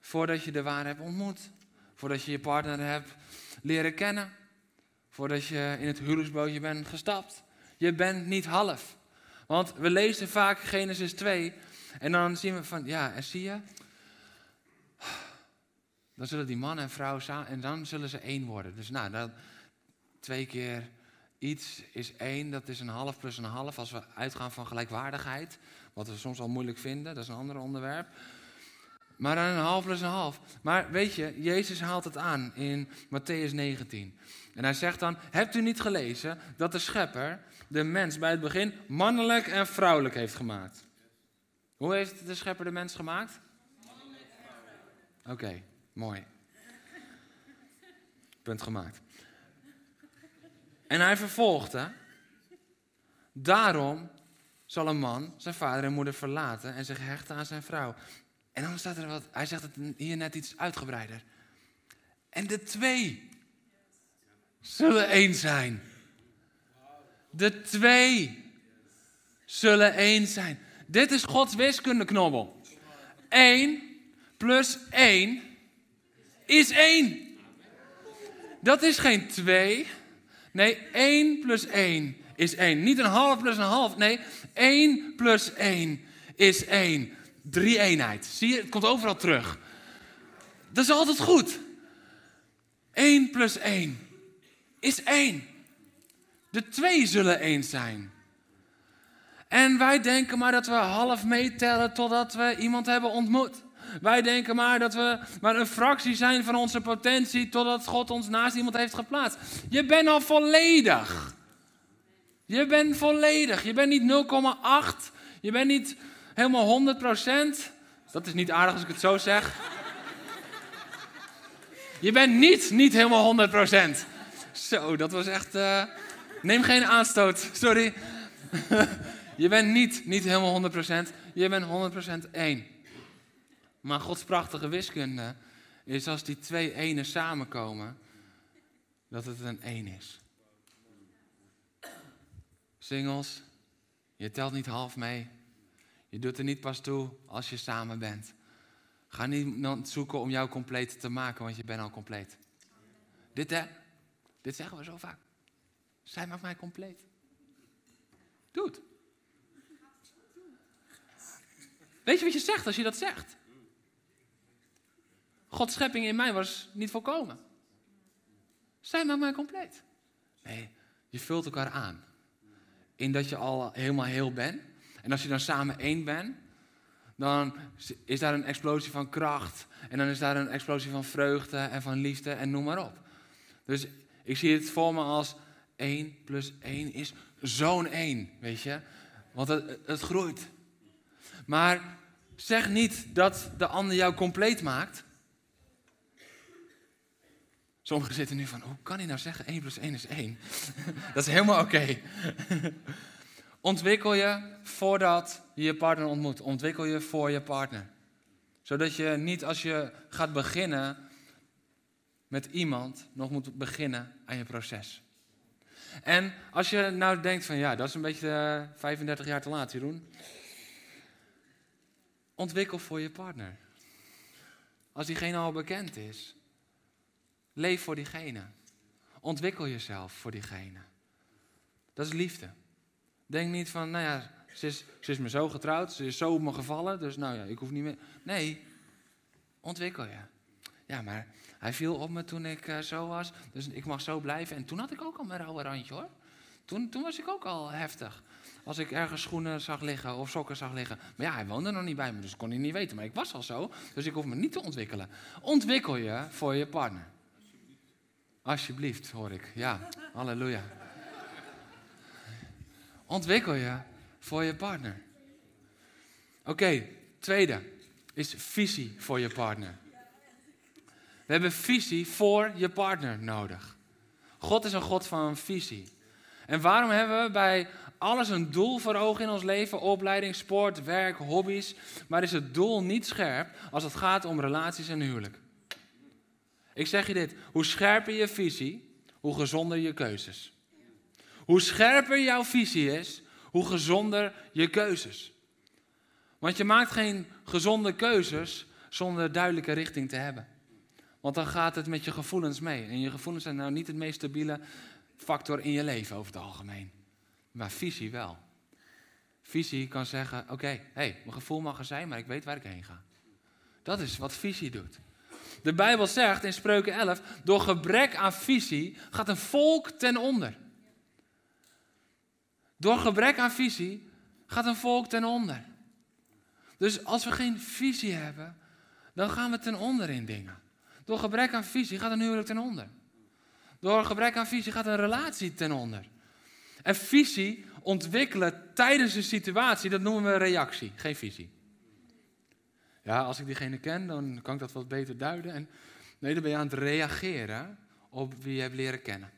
S2: voordat je de waarheid hebt ontmoet. Voordat je je partner hebt leren kennen. Voordat je in het huwelijksbootje bent gestapt. Je bent niet half. Want we lezen vaak Genesis 2 en dan zien we van, ja, en zie je, dan zullen die man en vrouw samen, en dan zullen ze één worden. Dus nou, dan, twee keer iets is één, dat is een half plus een half. Als we uitgaan van gelijkwaardigheid, wat we soms al moeilijk vinden, dat is een ander onderwerp. Maar dan een half plus een half. Maar weet je, Jezus haalt het aan in Matthäus 19. En hij zegt dan, hebt u niet gelezen dat de schepper de mens bij het begin mannelijk en vrouwelijk heeft gemaakt? Hoe heeft de schepper de mens gemaakt? Oké, mooi. Punt gemaakt. En hij vervolgde. Daarom zal een man zijn vader en moeder verlaten en zich hechten aan zijn vrouw. En dan staat er wat, hij zegt het hier net iets uitgebreider. En de twee zullen één zijn. De twee zullen één zijn. Dit is Gods wiskundeknobbel. 1 plus 1 is 1. Dat is geen 2. Nee, 1 plus 1 is 1. Niet een half plus een half. Nee, 1 plus 1 is 1. Drie eenheid. Zie je, het komt overal terug. Dat is altijd goed. 1 plus 1 is 1. De twee zullen 1 zijn. En wij denken maar dat we half meetellen totdat we iemand hebben ontmoet. Wij denken maar dat we maar een fractie zijn van onze potentie totdat God ons naast iemand heeft geplaatst. Je bent al volledig. Je bent volledig. Je bent niet 0,8. Je bent niet helemaal 100%. Dat is niet aardig als ik het zo zeg. Je bent niet, niet helemaal 100%. Zo, dat was echt. Uh... Neem geen aanstoot, sorry. (laughs) Je bent niet, niet helemaal 100%, je bent 100% één. Maar Gods prachtige wiskunde is als die twee enen samenkomen, dat het een één is. Singles, je telt niet half mee. Je doet er niet pas toe als je samen bent. Ga niet zoeken om jou compleet te maken, want je bent al compleet. Dit hè, dit zeggen we zo vaak. Zij maakt mij compleet. Doe. Weet je wat je zegt als je dat zegt? Gods schepping in mij was niet volkomen. Zij maakt mij compleet. Nee, je vult elkaar aan. In dat je al helemaal heel bent. En als je dan samen één bent, dan is daar een explosie van kracht. En dan is daar een explosie van vreugde en van liefde en noem maar op. Dus ik zie het voor me als 1 plus 1 is zo'n 1, weet je. Want het, het groeit. Maar zeg niet dat de ander jou compleet maakt. Sommigen zitten nu van, hoe kan hij nou zeggen 1 plus 1 is 1? (laughs) dat is helemaal oké. (laughs) Ontwikkel je voordat je je partner ontmoet. Ontwikkel je voor je partner. Zodat je niet als je gaat beginnen met iemand nog moet beginnen aan je proces. En als je nou denkt van ja, dat is een beetje 35 eh, jaar te laat, Jeroen. Ontwikkel voor je partner. Als diegene al bekend is, leef voor diegene. Ontwikkel jezelf voor diegene. Dat is liefde. Denk niet van, nou ja, ze is, ze is me zo getrouwd, ze is zo op me gevallen, dus nou ja, ik hoef niet meer. Nee, ontwikkel je. Ja, maar hij viel op me toen ik uh, zo was, dus ik mag zo blijven. En toen had ik ook al mijn rauwe randje hoor. Toen, toen was ik ook al heftig. Als ik ergens schoenen zag liggen of sokken zag liggen. Maar ja, hij woonde nog niet bij me, dus kon hij niet weten. Maar ik was al zo, dus ik hoef me niet te ontwikkelen. Ontwikkel je voor je partner. Alsjeblieft, hoor ik. Ja, halleluja. Ontwikkel je voor je partner. Oké, tweede is visie voor je partner. We hebben visie voor je partner nodig. God is een God van visie. En waarom hebben we bij alles een doel voor ogen in ons leven? Opleiding, sport, werk, hobby's. Maar is het doel niet scherp als het gaat om relaties en huwelijk? Ik zeg je dit: hoe scherper je visie, hoe gezonder je keuzes. Hoe scherper jouw visie is, hoe gezonder je keuzes. Want je maakt geen gezonde keuzes zonder duidelijke richting te hebben. Want dan gaat het met je gevoelens mee. En je gevoelens zijn nou niet het meest stabiele factor in je leven over het algemeen. Maar visie wel. Visie kan zeggen: Oké, hey, mijn gevoel mag er zijn, maar ik weet waar ik heen ga. Dat is wat visie doet. De Bijbel zegt in Spreuken 11: Door gebrek aan visie gaat een volk ten onder. Door gebrek aan visie gaat een volk ten onder. Dus als we geen visie hebben, dan gaan we ten onder in dingen. Door gebrek aan visie gaat een huwelijk ten onder. Door gebrek aan visie gaat een relatie ten onder. En visie ontwikkelen tijdens een situatie, dat noemen we reactie, geen visie. Ja, als ik diegene ken, dan kan ik dat wat beter duiden. En nee, dan ben je aan het reageren op wie je hebt leren kennen.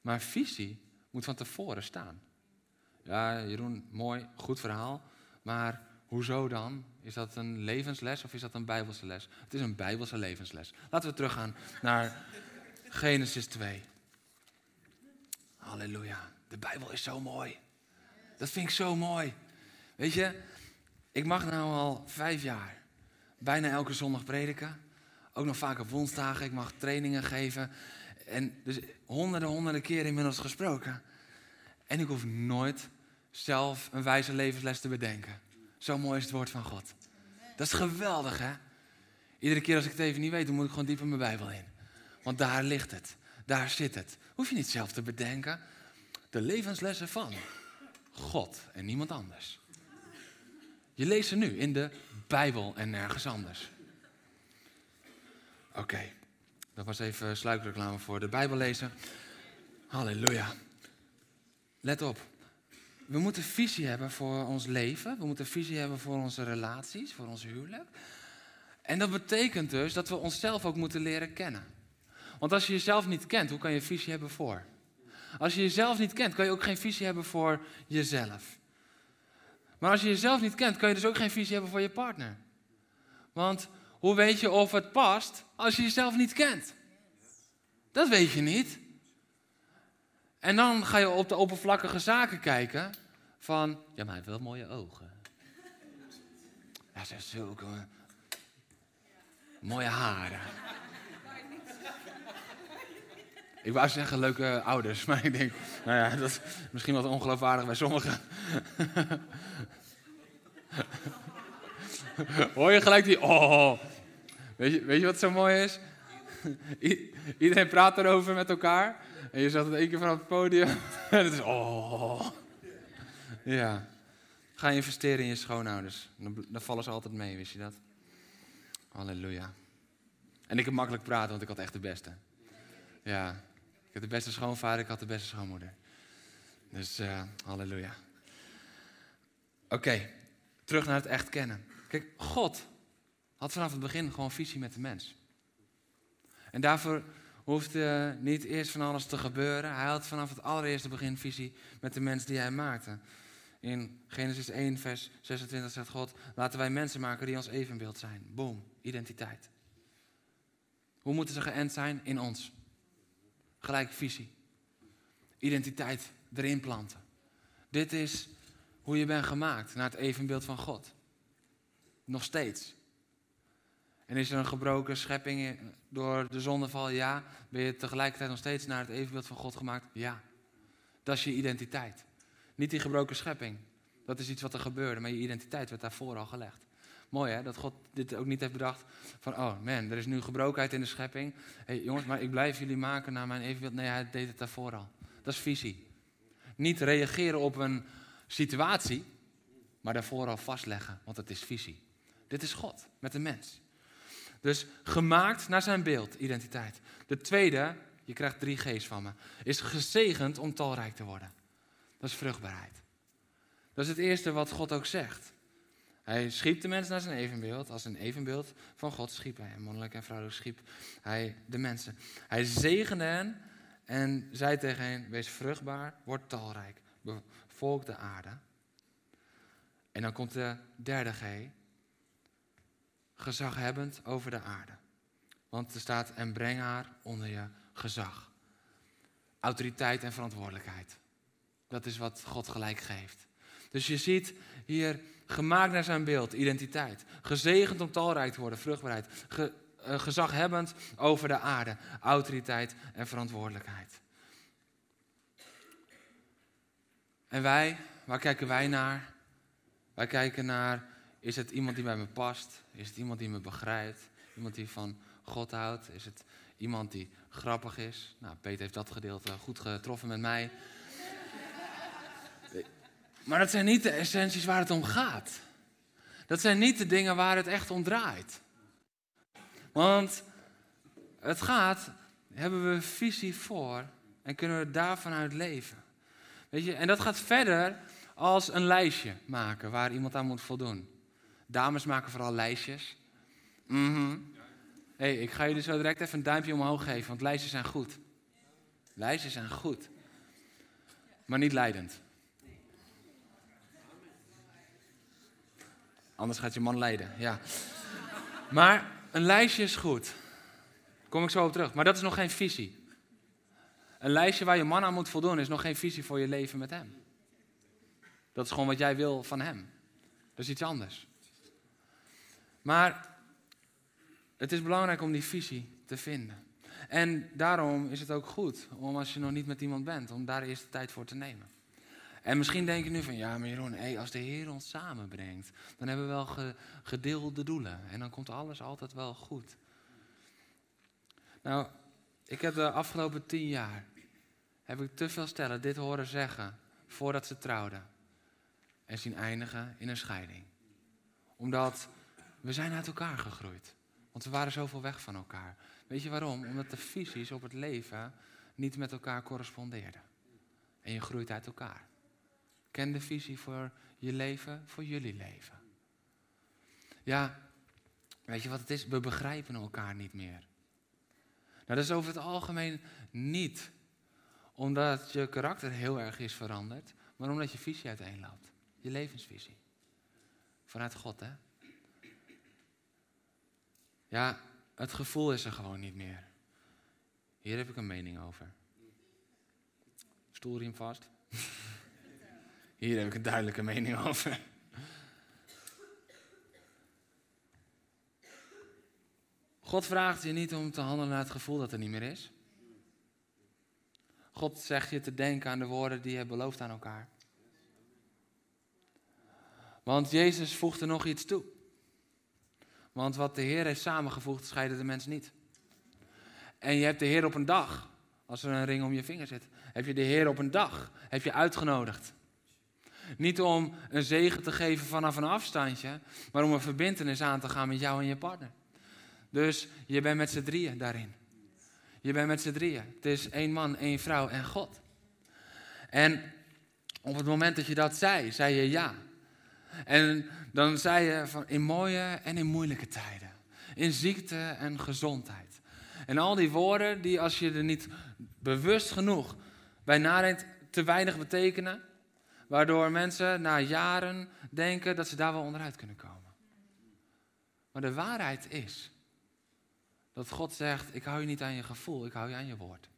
S2: Maar visie moet van tevoren staan. Ja, Jeroen, mooi, goed verhaal. Maar hoezo dan? Is dat een levensles of is dat een bijbelse les? Het is een bijbelse levensles. Laten we teruggaan naar Genesis 2. Halleluja. De Bijbel is zo mooi. Dat vind ik zo mooi. Weet je, ik mag nou al vijf jaar bijna elke zondag prediken. Ook nog vaak op woensdagen. Ik mag trainingen geven. En dus honderden, honderden keren inmiddels gesproken. En ik hoef nooit zelf een wijze levensles te bedenken. Zo mooi is het woord van God. Dat is geweldig, hè? Iedere keer als ik het even niet weet, dan moet ik gewoon diep in mijn Bijbel in. Want daar ligt het. Daar zit het. Hoef je niet zelf te bedenken. De levenslessen van God en niemand anders. Je leest ze nu in de Bijbel en nergens anders. Oké, dat was even sluikreclame voor de Bijbel lezen. Halleluja. Let op. We moeten visie hebben voor ons leven. We moeten visie hebben voor onze relaties, voor ons huwelijk. En dat betekent dus dat we onszelf ook moeten leren kennen. Want als je jezelf niet kent, hoe kan je visie hebben voor? Als je jezelf niet kent, kan je ook geen visie hebben voor jezelf. Maar als je jezelf niet kent, kan je dus ook geen visie hebben voor je partner. Want hoe weet je of het past als je jezelf niet kent? Dat weet je niet. En dan ga je op de oppervlakkige zaken kijken van, ja, maar hij heeft wel mooie ogen. Ja, ze heeft zulke mooie haren. Ik wou zeggen leuke ouders, (laughs) maar ik denk, nou ja, dat is misschien wat ongeloofwaardig bij sommigen. (laughs) Hoor je gelijk die, oh. Weet je, weet je wat zo mooi is? (laughs) Iedereen praat erover met elkaar. En je zat het één keer vanaf het podium. En het is, oh. Ja. Ga investeren in je schoonouders. Dan, dan vallen ze altijd mee, wist je dat? Halleluja. En ik heb makkelijk praten, want ik had echt de beste. Ja. Ik heb de beste schoonvader, ik had de beste schoonmoeder. Dus uh, halleluja. Oké, terug naar het echt kennen. Kijk, God had vanaf het begin gewoon visie met de mens. En daarvoor hoefde niet eerst van alles te gebeuren. Hij had vanaf het allereerste begin visie met de mens die hij maakte. In Genesis 1, vers 26 zegt God: Laten wij mensen maken die ons evenbeeld zijn. Boom, identiteit. Hoe moeten ze geënt zijn? In ons. Gelijk visie. Identiteit erin planten. Dit is hoe je bent gemaakt naar het evenbeeld van God. Nog steeds. En is er een gebroken schepping door de zondeval? Ja. Ben je tegelijkertijd nog steeds naar het evenbeeld van God gemaakt? Ja. Dat is je identiteit. Niet die gebroken schepping. Dat is iets wat er gebeurde, maar je identiteit werd daarvoor al gelegd. Mooi hè, dat God dit ook niet heeft bedacht van, oh man, er is nu gebrokenheid in de schepping. hey, jongens, maar ik blijf jullie maken naar mijn evenbeeld. Nee, hij deed het daarvoor al. Dat is visie. niet reageren op een situatie, maar daarvoor al vastleggen, want het is visie. Dit is God met de mens. Dus gemaakt naar zijn beeld, identiteit. De tweede, je krijgt drie G's van me, is gezegend om talrijk te worden. Dat is vruchtbaarheid. Dat is het eerste wat God ook zegt. Hij schiep de mens naar zijn evenbeeld. Als een evenbeeld van God schiep hij. Mannelijk en vrouwelijk schiep hij de mensen. Hij zegende hen en zei tegen hen: Wees vruchtbaar, word talrijk, bevolk de aarde. En dan komt de derde G: gezaghebbend over de aarde. Want er staat: En breng haar onder je gezag. Autoriteit en verantwoordelijkheid. Dat is wat God gelijk geeft. Dus je ziet hier gemaakt naar zijn beeld, identiteit. Gezegend om talrijk te worden, vruchtbaarheid. Ge, uh, gezaghebbend over de aarde, autoriteit en verantwoordelijkheid. En wij, waar kijken wij naar? Wij kijken naar, is het iemand die bij me past? Is het iemand die me begrijpt? Iemand die van God houdt? Is het iemand die grappig is? Nou, Peter heeft dat gedeelte goed getroffen met mij. Maar dat zijn niet de essenties waar het om gaat. Dat zijn niet de dingen waar het echt om draait. Want het gaat, hebben we visie voor en kunnen we daarvan uit leven. Weet je, en dat gaat verder als een lijstje maken waar iemand aan moet voldoen. Dames maken vooral lijstjes. Mm hey, ik ga jullie zo direct even een duimpje omhoog geven, want lijstjes zijn goed. Lijstjes zijn goed. Maar niet leidend. Anders gaat je man leiden, ja. Maar een lijstje is goed. kom ik zo op terug. Maar dat is nog geen visie. Een lijstje waar je man aan moet voldoen is nog geen visie voor je leven met hem. Dat is gewoon wat jij wil van hem. Dat is iets anders. Maar het is belangrijk om die visie te vinden. En daarom is het ook goed om als je nog niet met iemand bent, om daar eerst de tijd voor te nemen. En misschien denk je nu van, ja maar Jeroen, als de Heer ons samenbrengt, dan hebben we wel gedeelde doelen. En dan komt alles altijd wel goed. Nou, ik heb de afgelopen tien jaar, heb ik te veel stellen dit horen zeggen, voordat ze trouwden. En zien eindigen in een scheiding. Omdat we zijn uit elkaar gegroeid. Want we waren zoveel weg van elkaar. Weet je waarom? Omdat de visies op het leven niet met elkaar correspondeerden. En je groeit uit elkaar. Ken de visie voor je leven, voor jullie leven. Ja, weet je wat het is? We begrijpen elkaar niet meer. Nou, dat is over het algemeen niet omdat je karakter heel erg is veranderd, maar omdat je visie uiteenloopt. Je levensvisie. Vanuit God, hè? Ja, het gevoel is er gewoon niet meer. Hier heb ik een mening over. Stoelriem vast. (laughs) Hier heb ik een duidelijke mening over. God vraagt je niet om te handelen naar het gevoel dat er niet meer is. God zegt je te denken aan de woorden die je belooft aan elkaar. Want Jezus voegt er nog iets toe. Want wat de Heer heeft samengevoegd, scheiden de mens niet. En je hebt de Heer op een dag, als er een ring om je vinger zit, heb je de Heer op een dag, heb je uitgenodigd. Niet om een zegen te geven vanaf een afstandje, maar om een verbindenis aan te gaan met jou en je partner. Dus je bent met z'n drieën daarin. Je bent met z'n drieën. Het is één man, één vrouw en God. En op het moment dat je dat zei, zei je ja. En dan zei je van in mooie en in moeilijke tijden. In ziekte en gezondheid. En al die woorden die als je er niet bewust genoeg bij nadenkt te weinig betekenen. Waardoor mensen na jaren denken dat ze daar wel onderuit kunnen komen. Maar de waarheid is dat God zegt, ik hou je niet aan je gevoel, ik hou je aan je woord.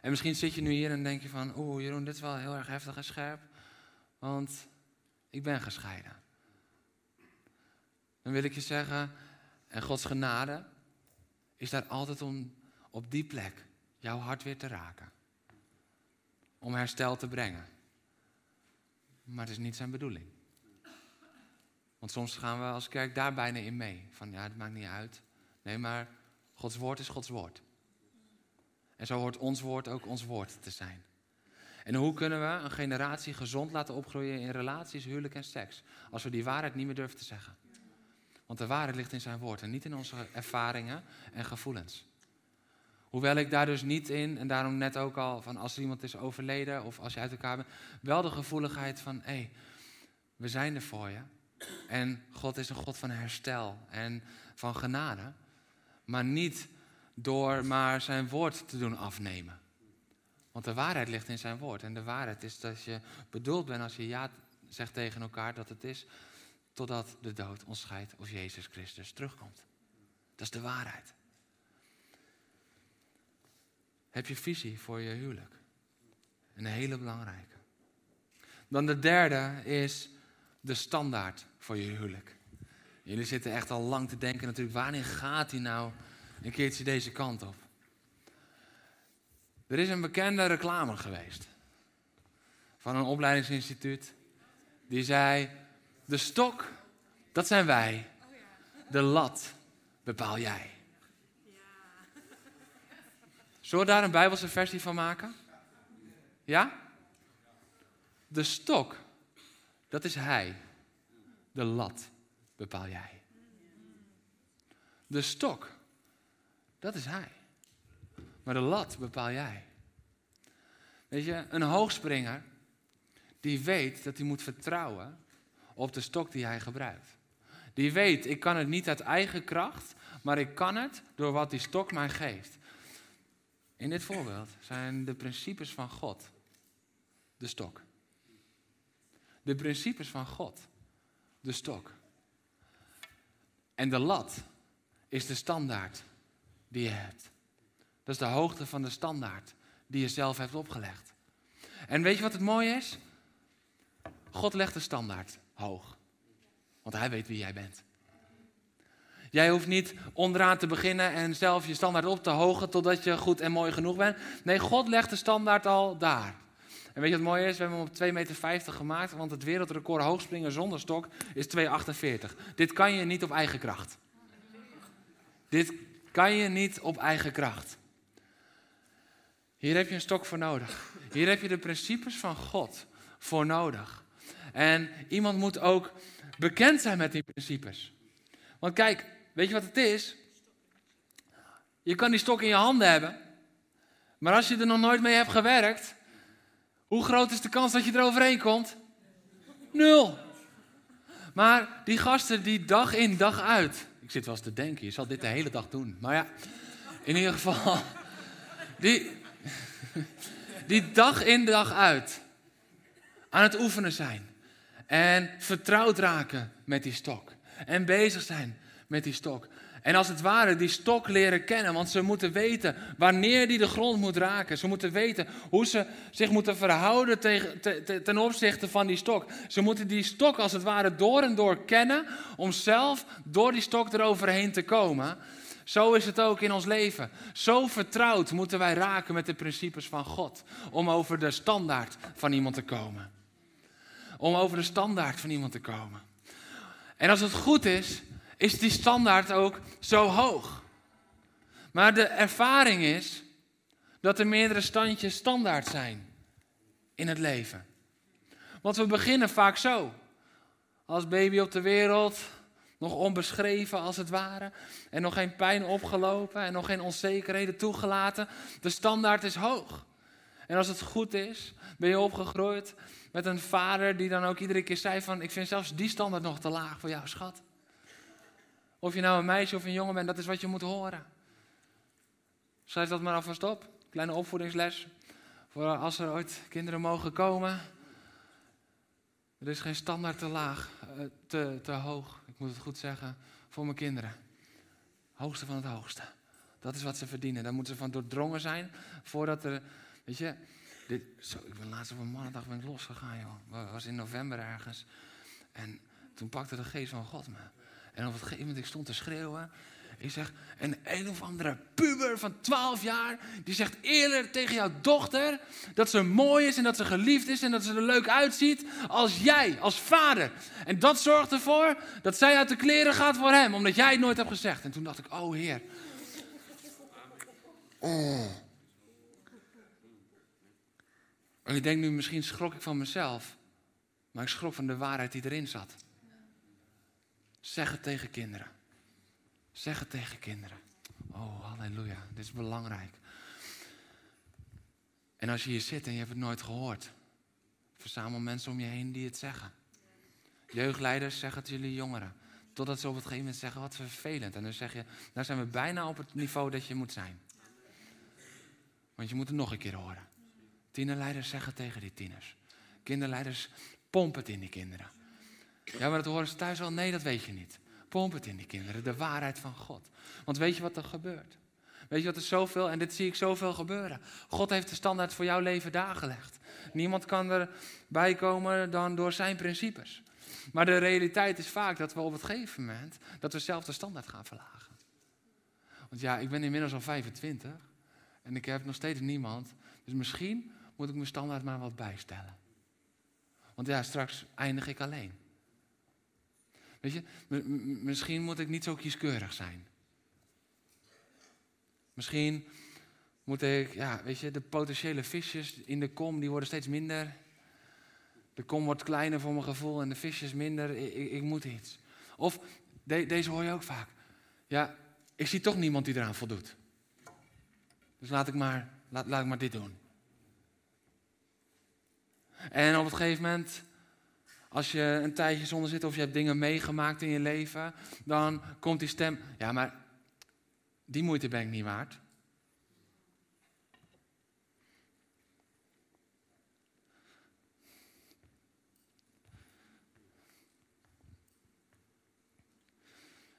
S2: En misschien zit je nu hier en denk je van, oeh Jeroen, dit is wel heel erg heftig en scherp, want ik ben gescheiden. Dan wil ik je zeggen, en Gods genade is daar altijd om op die plek jouw hart weer te raken om herstel te brengen. Maar het is niet zijn bedoeling. Want soms gaan we als kerk daar bijna in mee. Van ja, het maakt niet uit. Nee, maar Gods woord is Gods woord. En zo hoort ons woord ook ons woord te zijn. En hoe kunnen we een generatie gezond laten opgroeien in relaties, huwelijk en seks? Als we die waarheid niet meer durven te zeggen. Want de waarheid ligt in zijn woord en niet in onze ervaringen en gevoelens. Hoewel ik daar dus niet in, en daarom net ook al van als iemand is overleden of als je uit elkaar bent, wel de gevoeligheid van hé, hey, we zijn er voor je. En God is een God van herstel en van genade. Maar niet door maar zijn woord te doen afnemen. Want de waarheid ligt in zijn woord. En de waarheid is dat je bedoeld bent als je ja zegt tegen elkaar dat het is totdat de dood ons scheidt of Jezus Christus terugkomt. Dat is de waarheid. Heb je visie voor je huwelijk? Een hele belangrijke. Dan de derde is de standaard voor je huwelijk. Jullie zitten echt al lang te denken natuurlijk, wanneer gaat hij nou een keertje deze kant op? Er is een bekende reclame geweest van een opleidingsinstituut. Die zei, de stok, dat zijn wij. De lat bepaal jij. Zullen we daar een Bijbelse versie van maken? Ja? De stok, dat is hij. De lat bepaal jij. De stok, dat is hij. Maar de lat bepaal jij. Weet je, een hoogspringer, die weet dat hij moet vertrouwen op de stok die hij gebruikt. Die weet, ik kan het niet uit eigen kracht, maar ik kan het door wat die stok mij geeft. In dit voorbeeld zijn de principes van God de stok. De principes van God de stok. En de lat is de standaard die je hebt. Dat is de hoogte van de standaard die je zelf hebt opgelegd. En weet je wat het mooie is? God legt de standaard hoog. Want hij weet wie jij bent. Jij hoeft niet onderaan te beginnen en zelf je standaard op te hogen totdat je goed en mooi genoeg bent. Nee, God legt de standaard al daar. En weet je wat mooi is? We hebben hem op 2,50 meter gemaakt, want het wereldrecord hoogspringen zonder stok is 2,48. Dit kan je niet op eigen kracht. Dit kan je niet op eigen kracht. Hier heb je een stok voor nodig. Hier heb je de principes van God voor nodig. En iemand moet ook bekend zijn met die principes. Want kijk, weet je wat het is? Je kan die stok in je handen hebben. Maar als je er nog nooit mee hebt gewerkt, hoe groot is de kans dat je er overheen komt? Nul. Maar die gasten die dag in dag uit. Ik zit wel eens te denken, je zal dit de hele dag doen. Maar ja, in ieder geval. Die, die dag in dag uit aan het oefenen zijn. En vertrouwd raken met die stok. En bezig zijn met die stok. En als het ware die stok leren kennen, want ze moeten weten wanneer die de grond moet raken. Ze moeten weten hoe ze zich moeten verhouden tegen, ten opzichte van die stok. Ze moeten die stok als het ware door en door kennen om zelf door die stok eroverheen te komen. Zo is het ook in ons leven. Zo vertrouwd moeten wij raken met de principes van God om over de standaard van iemand te komen. Om over de standaard van iemand te komen. En als het goed is, is die standaard ook zo hoog. Maar de ervaring is dat er meerdere standjes standaard zijn in het leven. Want we beginnen vaak zo. Als baby op de wereld, nog onbeschreven als het ware. En nog geen pijn opgelopen en nog geen onzekerheden toegelaten. De standaard is hoog. En als het goed is, ben je opgegroeid met een vader die dan ook iedere keer zei van... ik vind zelfs die standaard nog te laag voor jou, schat. Of je nou een meisje of een jongen bent, dat is wat je moet horen. Schrijf dat maar alvast op. Kleine opvoedingsles. Voor als er ooit kinderen mogen komen. Er is geen standaard te laag, eh, te, te hoog, ik moet het goed zeggen, voor mijn kinderen. Hoogste van het hoogste. Dat is wat ze verdienen. Daar moeten ze van doordrongen zijn voordat er, weet je, dit, zo, ik ben laatst op een mannendag ben ik losgegaan, joh. Was in november ergens. En toen pakte de geest van God me. En op een gegeven moment, ik stond te schreeuwen. Ik zeg, een een of andere puber van 12 jaar, die zegt eerlijk tegen jouw dochter dat ze mooi is en dat ze geliefd is en dat ze er leuk uitziet als jij, als vader. En dat zorgt ervoor dat zij uit de kleren gaat voor hem, omdat jij het nooit hebt gezegd. En toen dacht ik, oh heer. Oh. En ik denk nu, misschien schrok ik van mezelf. Maar ik schrok van de waarheid die erin zat. Zeg het tegen kinderen. Zeg het tegen kinderen. Oh, halleluja. Dit is belangrijk. En als je hier zit en je hebt het nooit gehoord, verzamel mensen om je heen die het zeggen. Jeugdleiders, zeg het jullie jongeren. Totdat ze op het gegeven moment zeggen, wat vervelend. En dan zeg je, daar zijn we bijna op het niveau dat je moet zijn. Want je moet het nog een keer horen. Tienerleiders zeggen tegen die tieners. Kinderleiders, pomp het in die kinderen. Ja, maar dat horen ze thuis al. Nee, dat weet je niet. Pomp het in die kinderen, de waarheid van God. Want weet je wat er gebeurt? Weet je wat er zoveel, en dit zie ik zoveel gebeuren. God heeft de standaard voor jouw leven daar gelegd. Niemand kan erbij komen dan door zijn principes. Maar de realiteit is vaak dat we op het gegeven moment, dat we zelf de standaard gaan verlagen. Want ja, ik ben inmiddels al 25 en ik heb nog steeds niemand. Dus misschien moet ik mijn standaard maar wat bijstellen. Want ja, straks eindig ik alleen. Weet je, misschien moet ik niet zo kieskeurig zijn. Misschien moet ik, ja, weet je, de potentiële visjes in de kom, die worden steeds minder. De kom wordt kleiner voor mijn gevoel en de visjes minder. Ik, ik, moet iets. Of, deze hoor je ook vaak. Ja, ik zie toch niemand die eraan voldoet. Dus laat ik maar, laat, laat ik maar dit doen. En op het gegeven moment, als je een tijdje zonder zit of je hebt dingen meegemaakt in je leven, dan komt die stem, ja maar die moeite ben ik niet waard.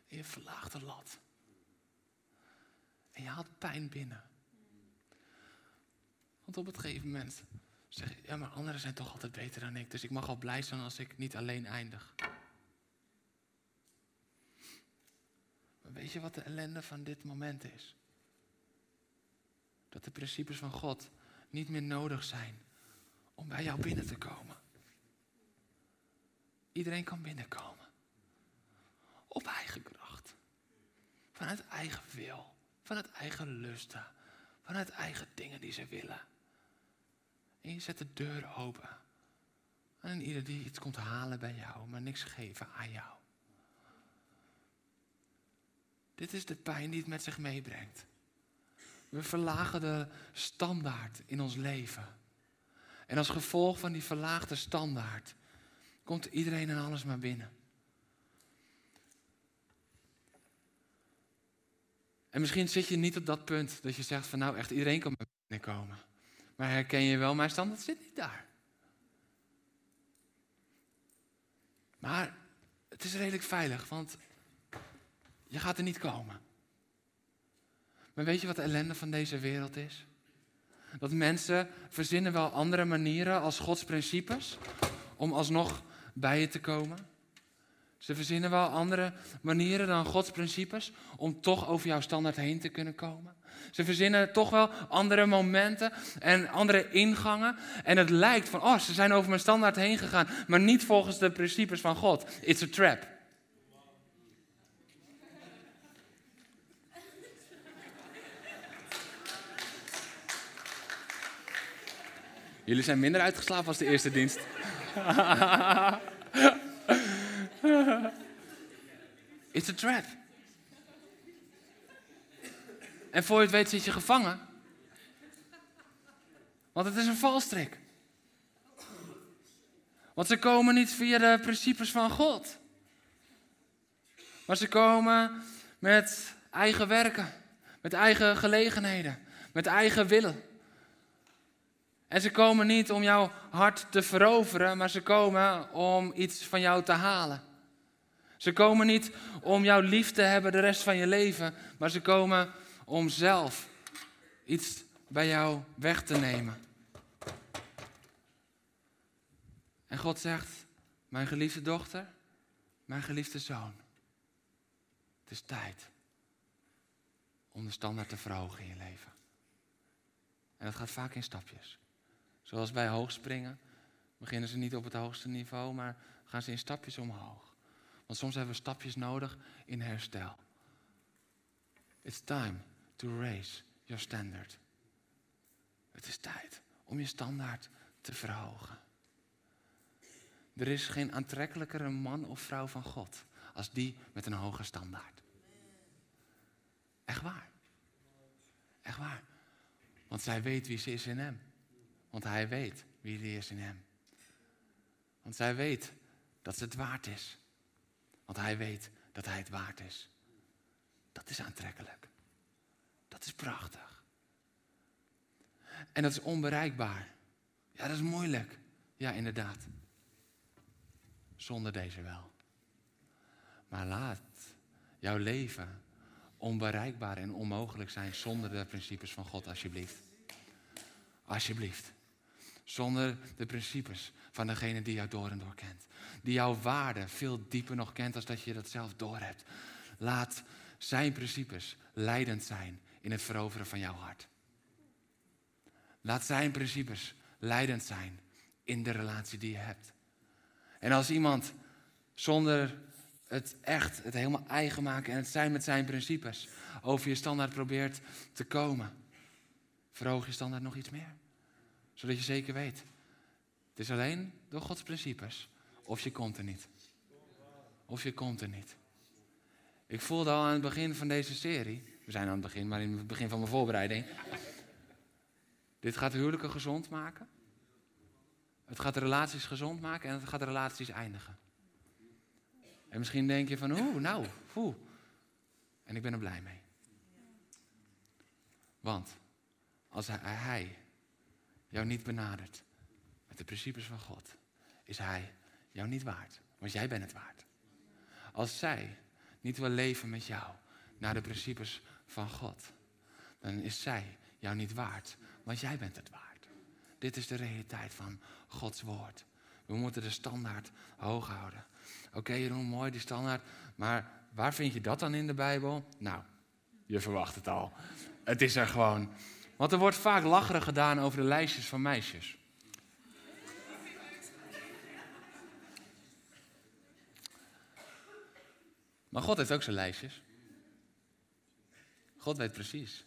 S2: Je verlaagt de lat. En je haalt pijn binnen. Want op het gegeven moment zeg ja, maar anderen zijn toch altijd beter dan ik. Dus ik mag al blij zijn als ik niet alleen eindig. Maar weet je wat de ellende van dit moment is? Dat de principes van God niet meer nodig zijn om bij jou binnen te komen. Iedereen kan binnenkomen. Op eigen kracht. Vanuit eigen wil. Vanuit eigen lusten. Vanuit eigen dingen die ze willen. En je zet de deur open. En ieder die iets komt halen bij jou, maar niks geven aan jou. Dit is de pijn die het met zich meebrengt. We verlagen de standaard in ons leven. En als gevolg van die verlaagde standaard komt iedereen en alles maar binnen. En misschien zit je niet op dat punt dat je zegt van nou echt iedereen kan binnenkomen. Maar herken je wel, mijn standaard zit niet daar. Maar het is redelijk veilig, want je gaat er niet komen. Maar weet je wat de ellende van deze wereld is? Dat mensen verzinnen wel andere manieren als Gods principes om alsnog bij je te komen. Ze verzinnen wel andere manieren dan Gods principes om toch over jouw standaard heen te kunnen komen. Ze verzinnen toch wel andere momenten en andere ingangen. En het lijkt van, oh, ze zijn over mijn standaard heen gegaan, maar niet volgens de principes van God. It's a trap. Jullie zijn minder uitgeslapen als de eerste dienst. (laughs) It's a trap. En voor je het weet zit je gevangen. Want het is een valstrik. Want ze komen niet via de principes van God. Maar ze komen met eigen werken, met eigen gelegenheden, met eigen willen. En ze komen niet om jouw hart te veroveren, maar ze komen om iets van jou te halen. Ze komen niet om jou lief te hebben de rest van je leven, maar ze komen om zelf iets bij jou weg te nemen. En God zegt, mijn geliefde dochter, mijn geliefde zoon, het is tijd om de standaard te verhogen in je leven. En dat gaat vaak in stapjes. Zoals bij hoogspringen beginnen ze niet op het hoogste niveau, maar gaan ze in stapjes omhoog. Want soms hebben we stapjes nodig in herstel. It's time to raise your standard. Het is tijd om je standaard te verhogen. Er is geen aantrekkelijkere man of vrouw van God als die met een hoge standaard. Echt waar. Echt waar. Want zij weet wie ze is in hem. Want hij weet wie hij is in hem. Want zij weet dat ze het waard is. Want hij weet dat hij het waard is. Dat is aantrekkelijk. Dat is prachtig. En dat is onbereikbaar. Ja, dat is moeilijk. Ja, inderdaad. Zonder deze wel. Maar laat jouw leven onbereikbaar en onmogelijk zijn zonder de principes van God, alsjeblieft. Alsjeblieft. Zonder de principes van degene die jou door en door kent. Die jouw waarde veel dieper nog kent als dat je dat zelf doorhebt. Laat zijn principes leidend zijn in het veroveren van jouw hart. Laat zijn principes leidend zijn in de relatie die je hebt. En als iemand zonder het echt, het helemaal eigen maken en het zijn met zijn principes over je standaard probeert te komen, verhoog je standaard nog iets meer. Zodat je zeker weet, het is alleen door Gods principes of je komt er niet. Of je komt er niet. Ik voelde al aan het begin van deze serie, we zijn aan het begin, maar in het begin van mijn voorbereiding. Dit gaat huwelijken gezond maken. Het gaat relaties gezond maken en het gaat relaties eindigen. En misschien denk je van, oeh, nou, oeh. En ik ben er blij mee. Want als hij jou niet benadert met de principes van God, is hij jou niet waard. Want jij bent het waard. Als zij niet wil leven met jou naar de principes van God, dan is zij jou niet waard. Want jij bent het waard. Dit is de realiteit van Gods woord. We moeten de standaard hoog houden. Oké, okay, Jeroen, mooi die standaard. Maar waar vind je dat dan in de Bijbel? Nou, je verwacht het al. Het is er gewoon. Want er wordt vaak lacherig gedaan over de lijstjes van meisjes. Maar God heeft ook zijn lijstjes. God weet precies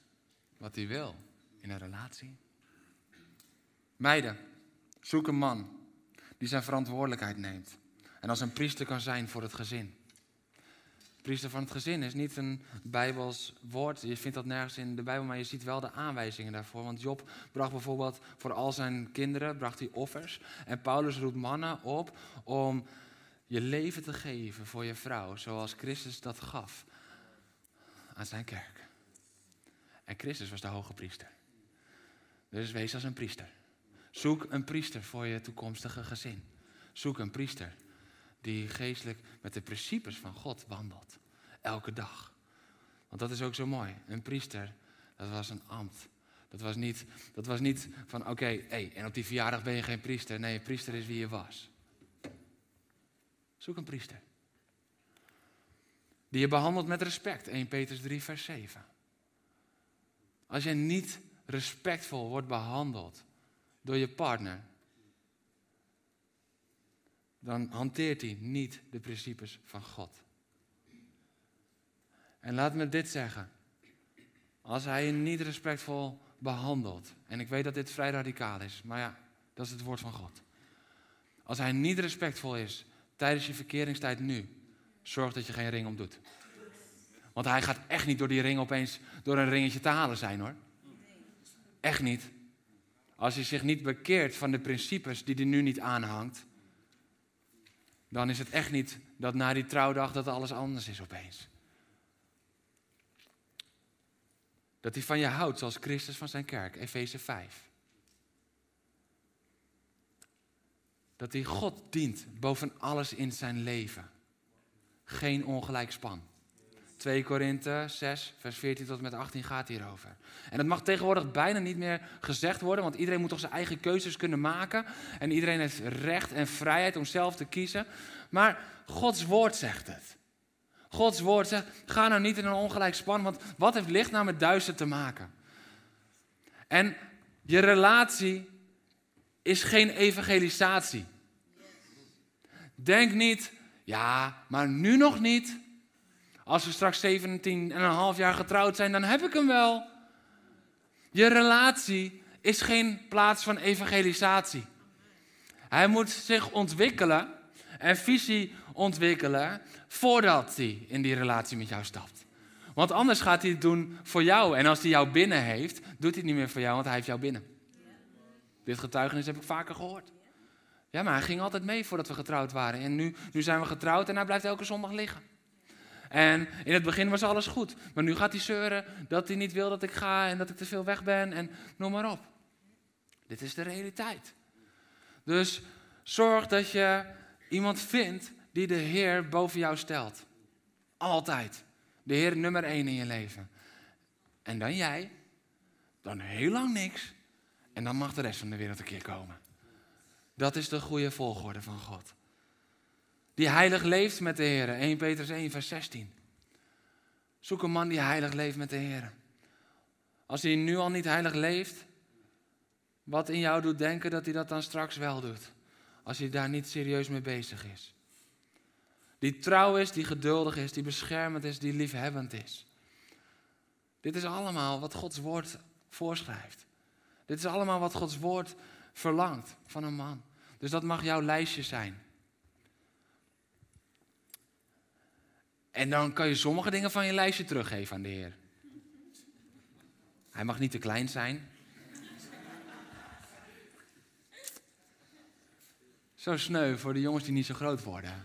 S2: wat hij wil in een relatie. Meiden, zoek een man die zijn verantwoordelijkheid neemt. En als een priester kan zijn voor het gezin. Priester van het gezin is niet een Bijbels woord. Je vindt dat nergens in de Bijbel, maar je ziet wel de aanwijzingen daarvoor. Want Job bracht bijvoorbeeld voor al zijn kinderen bracht hij offers. En Paulus roept mannen op om je leven te geven voor je vrouw, zoals Christus dat gaf aan zijn kerk. En Christus was de hoge priester. Dus wees als een priester. Zoek een priester voor je toekomstige gezin. Zoek een priester die geestelijk met de principes van God wandelt. Elke dag. Want dat is ook zo mooi. Een priester, dat was een ambt. Dat was niet, dat was niet van oké, hey, en op die verjaardag ben je geen priester. Nee, een priester is wie je was. Zoek een priester. Die je behandelt met respect. 1 Petrus 3, vers 7. Als je niet respectvol wordt behandeld door je partner, dan hanteert hij niet de principes van God. En laat me dit zeggen. Als hij je niet respectvol behandelt, en ik weet dat dit vrij radicaal is, maar ja, dat is het woord van God. Als hij niet respectvol is tijdens je verkeringstijd nu, zorg dat je geen ring om doet. Want hij gaat echt niet door die ring opeens door een ringetje te halen zijn hoor. Echt niet. Als hij zich niet bekeert van de principes die hij nu niet aanhangt, dan is het echt niet dat na die trouwdag dat alles anders is opeens. Dat hij van je houdt zoals Christus van zijn kerk, Efeze 5. Dat hij God dient boven alles in zijn leven. Geen ongelijk span. 2 Korinthe 6, vers 14 tot met 18 gaat hierover. En dat mag tegenwoordig bijna niet meer gezegd worden, want iedereen moet toch zijn eigen keuzes kunnen maken. En iedereen heeft recht en vrijheid om zelf te kiezen. Maar Gods woord zegt het. Gods woord zegt, ga nou niet in een ongelijk span, want wat heeft licht nou met duister te maken? En je relatie is geen evangelisatie. Denk niet, ja, maar nu nog niet. Als we straks 17 en een half jaar getrouwd zijn, dan heb ik hem wel. Je relatie is geen plaats van evangelisatie. Hij moet zich ontwikkelen en visie ontwikkelen voordat hij in die relatie met jou stapt. Want anders gaat hij het doen voor jou. En als hij jou binnen heeft, doet hij het niet meer voor jou, want hij heeft jou binnen. Dit getuigenis heb ik vaker gehoord. Ja, maar hij ging altijd mee voordat we getrouwd waren. En nu, nu zijn we getrouwd en hij blijft elke zondag liggen. En in het begin was alles goed. Maar nu gaat hij zeuren dat hij niet wil dat ik ga en dat ik te veel weg ben en noem maar op. Dit is de realiteit. Dus zorg dat je iemand vindt die de Heer boven jou stelt. Altijd. De Heer nummer één in je leven. En dan jij. Dan heel lang niks. En dan mag de rest van de wereld een keer komen. Dat is de goede volgorde van God. Die heilig leeft met de Heer. 1 Petrus 1, vers 16. Zoek een man die heilig leeft met de Heer. Als hij nu al niet heilig leeft, wat in jou doet denken dat hij dat dan straks wel doet. Als hij daar niet serieus mee bezig is. Die trouw is, die geduldig is, die beschermend is, die liefhebbend is. Dit is allemaal wat Gods woord voorschrijft. Dit is allemaal wat Gods woord verlangt van een man. Dus dat mag jouw lijstje zijn. En dan kan je sommige dingen van je lijstje teruggeven aan de Heer. Hij mag niet te klein zijn. Zo sneu voor de jongens die niet zo groot worden.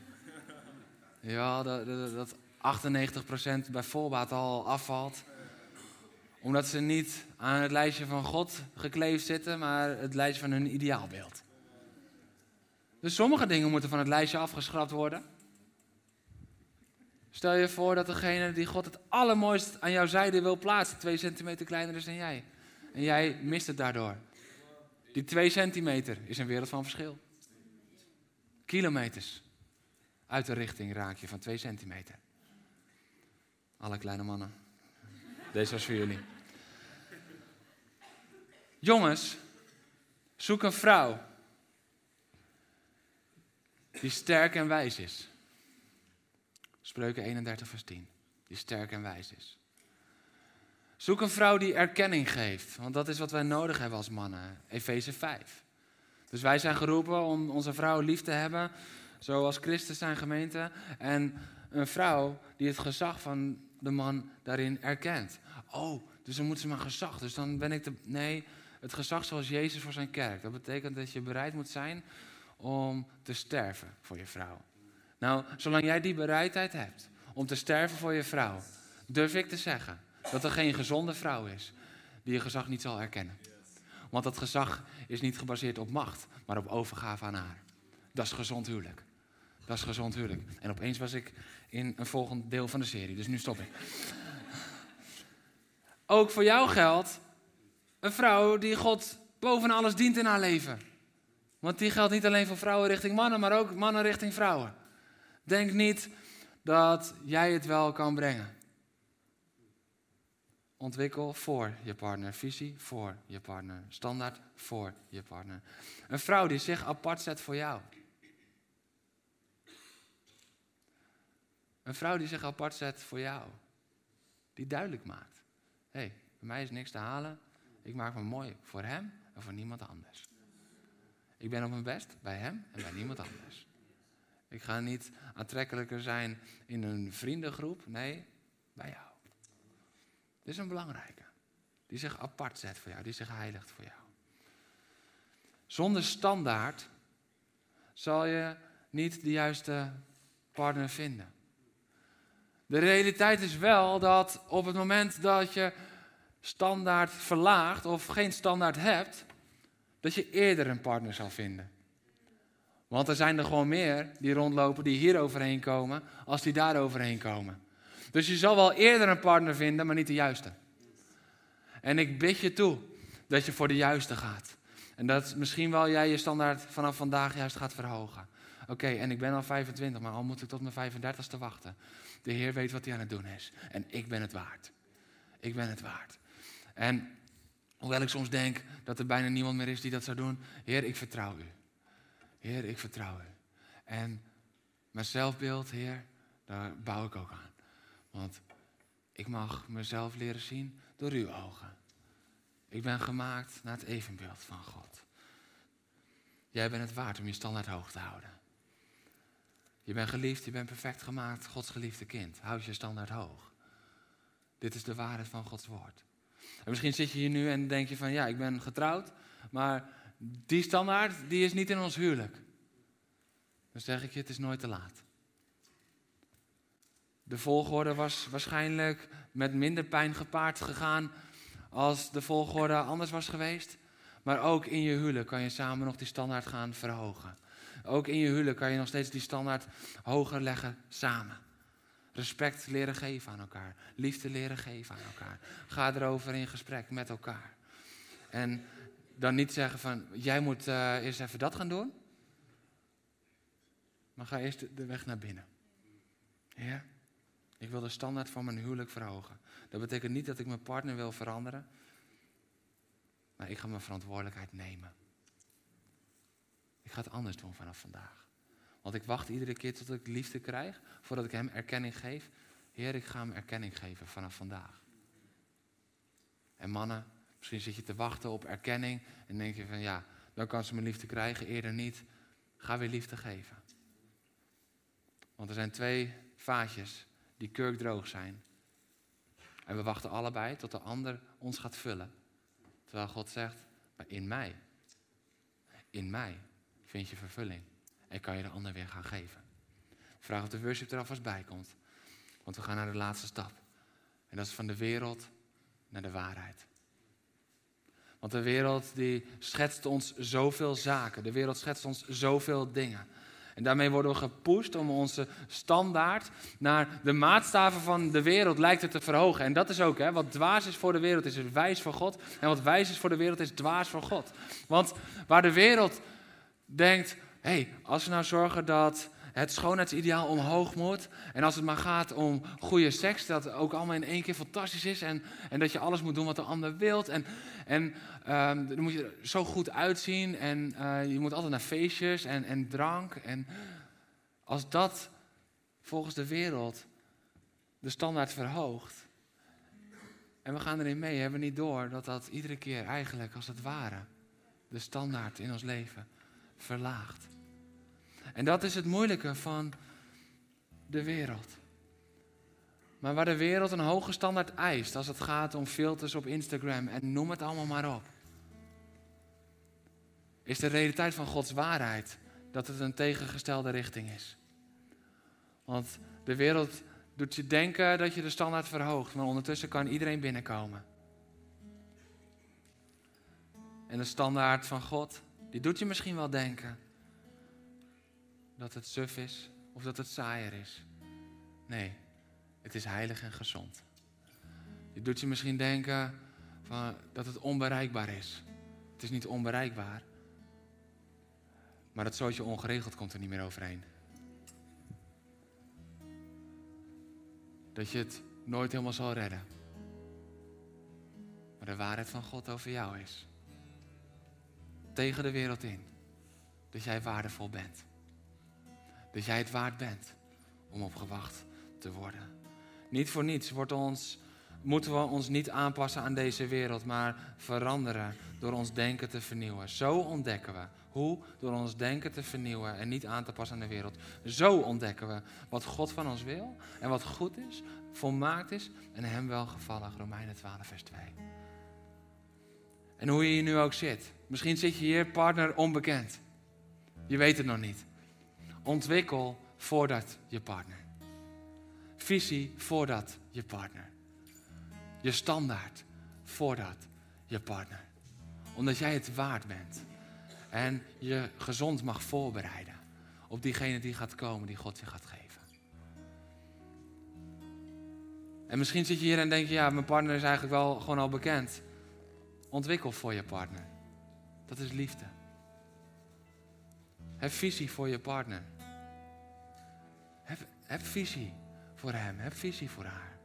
S2: Ja, dat, dat, 98% bij voorbaat al afvalt. Omdat ze niet aan het lijstje van God gekleefd zitten, maar het lijstje van hun ideaalbeeld. Dus sommige dingen moeten van het lijstje afgeschrapt worden. Stel je voor dat degene die God het allermooist aan jouw zijde wil plaatsen, twee centimeter kleiner is dan jij. En jij mist het daardoor. Die twee centimeter is een wereld van verschil. Kilometers uit de richting raak je van twee centimeter. Alle kleine mannen. Deze was voor jullie. Jongens, zoek een vrouw die sterk en wijs is. Spreuken 31, vers 10. Die sterk en wijs is. Zoek een vrouw die erkenning geeft, want dat is wat wij nodig hebben als mannen. Efeze 5. Dus wij zijn geroepen om onze vrouw lief te hebben, zoals Christus zijn gemeente. En een vrouw die het gezag van de man daarin erkent. Oh, dus dan moet ze maar gezag. Dus dan ben ik de. Nee, het gezag zoals Jezus voor zijn kerk. Dat betekent dat je bereid moet zijn om te sterven voor je vrouw. Nou, zolang jij die bereidheid hebt om te sterven voor je vrouw, durf ik te zeggen dat er geen gezonde vrouw is die je gezag niet zal erkennen. Want dat gezag is niet gebaseerd op macht, maar op overgave aan haar. Dat is gezond huwelijk. Dat is gezond huwelijk. En opeens was ik in een volgend deel van de serie, dus nu stop ik. Ook voor jou geldt een vrouw die God boven alles dient in haar leven. Want die geldt niet alleen voor vrouwen richting mannen, maar ook mannen richting vrouwen. Denk niet dat jij het wel kan brengen. Ontwikkel voor je partner. Visie voor je partner. Standaard voor je partner. Een vrouw die zich apart zet voor jou. Een vrouw die zich apart zet voor jou. Die duidelijk maakt. Hé, hey, bij mij is niks te halen. Ik maak me mooi voor hem en voor niemand anders. Ik ben op mijn best bij hem en bij niemand anders. Ik ga niet aantrekkelijker zijn in een vriendengroep. Nee, bij jou. Dit is een belangrijke. Die zich apart zet voor jou, die zich heiligt voor jou. Zonder standaard zal je niet de juiste partner vinden. De realiteit is wel dat op het moment dat je standaard verlaagt of geen standaard hebt, dat je eerder een partner zal vinden. Want er zijn er gewoon meer die rondlopen die hier overheen komen, als die daar overheen komen. Dus je zal wel eerder een partner vinden, maar niet de juiste. En ik bid je toe dat je voor de juiste gaat. En dat misschien wel jij je standaard vanaf vandaag juist gaat verhogen. Oké, en ik ben al 25, maar al moet ik tot mijn 35ste wachten. De Heer weet wat hij aan het doen is. En ik ben het waard. Ik ben het waard. En hoewel ik soms denk dat er bijna niemand meer is die dat zou doen. Heer, ik vertrouw u. Heer, ik vertrouw u. En mijn zelfbeeld, Heer, daar bouw ik ook aan. Want ik mag mezelf leren zien door uw ogen. Ik ben gemaakt naar het evenbeeld van God. Jij bent het waard om je standaard hoog te houden. Je bent geliefd, je bent perfect gemaakt, Gods geliefde kind. Houd je standaard hoog. Dit is de waarheid van Gods woord. En misschien zit je hier nu en denk je van ja, ik ben getrouwd, maar die standaard die is niet in ons huwelijk. Dan zeg ik je, het is nooit te laat. De volgorde was waarschijnlijk met minder pijn gepaard gegaan als de volgorde anders was geweest. Maar ook in je huwelijk kan je samen nog die standaard gaan verhogen. Ook in je huwelijk kan je nog steeds die standaard hoger leggen samen. Respect leren geven aan elkaar. Liefde leren geven aan elkaar. Ga erover in gesprek met elkaar. En dan niet zeggen van, jij moet uh, eerst even dat gaan doen. Maar ga eerst de weg naar binnen. Ja? Ik wil de standaard van mijn huwelijk verhogen. Dat betekent niet dat ik mijn partner wil veranderen. Maar ik ga mijn verantwoordelijkheid nemen. Ik ga het anders doen vanaf vandaag. Want ik wacht iedere keer tot ik liefde krijg, voordat ik hem erkenning geef. Heer, ik ga hem erkenning geven vanaf vandaag. En mannen, misschien zit je te wachten op erkenning en denk je van ja, dan kan ze mijn liefde krijgen, eerder niet. Ga weer liefde geven. Want er zijn twee vaatjes die kurkdroog zijn. En we wachten allebei tot de ander ons gaat vullen. Terwijl God zegt, maar in mij, in mij vind je vervulling. En kan je de ander weer gaan geven. Vraag of de worship er alvast bij komt. Want we gaan naar de laatste stap. En dat is van de wereld naar de waarheid. Want de wereld die schetst ons zoveel zaken. De wereld schetst ons zoveel dingen. En daarmee worden we gepusht om onze standaard naar de maatstaven van de wereld lijkt het te verhogen. En dat is ook, hè, wat dwaas is voor de wereld is wijs voor God. En wat wijs is voor de wereld is dwaas voor God. Want waar de wereld denkt, hé, hey, als we nou zorgen dat het schoonheidsideaal omhoog moet. En als het maar gaat om goede seks, dat ook allemaal in één keer fantastisch is. En, en dat je alles moet doen wat de ander wilt. En, en um, dan moet je er zo goed uitzien. En uh, je moet altijd naar feestjes en, en drank. En als dat volgens de wereld de standaard verhoogt. En we gaan erin mee, hebben we niet door dat dat iedere keer eigenlijk als het ware de standaard in ons leven verlaagt. En dat is het moeilijke van de wereld. Maar waar de wereld een hoge standaard eist als het gaat om filters op Instagram en noem het allemaal maar op, is de realiteit van Gods waarheid dat het een tegengestelde richting is. Want de wereld doet je denken dat je de standaard verhoogt, maar ondertussen kan iedereen binnenkomen. En de standaard van God, die doet je misschien wel denken dat het suf is of dat het saaier is. Nee, het is heilig en gezond. Je doet je misschien denken van dat het onbereikbaar is. Het is niet onbereikbaar. Maar het zootje ongeregeld komt er niet meer overheen. Dat je het nooit helemaal zal redden. Maar de waarheid van God over jou is. Tegen de wereld in. Dat jij waardevol bent. Dat jij het waard bent om opgewacht te worden. Niet voor niets wordt ons, moeten we ons niet aanpassen aan deze wereld, maar veranderen door ons denken te vernieuwen. Zo ontdekken we. Hoe? Door ons denken te vernieuwen en niet aan te passen aan de wereld. Zo ontdekken we wat God van ons wil en wat goed is, volmaakt is en hem welgevallig. Romeinen 12, vers 2. En hoe je hier nu ook zit. Misschien zit je hier partner onbekend. Je weet het nog niet. Ontwikkel voordat je partner. Visie voordat je partner. Je standaard voordat je partner. Omdat jij het waard bent. En je gezond mag voorbereiden op diegene die gaat komen, die God je gaat geven. En misschien zit je hier en denk je, ja, mijn partner is eigenlijk wel gewoon al bekend. Ontwikkel voor je partner. Dat is liefde. Heb visie voor je partner. Heb, visie voor hem, heb visie voor haar.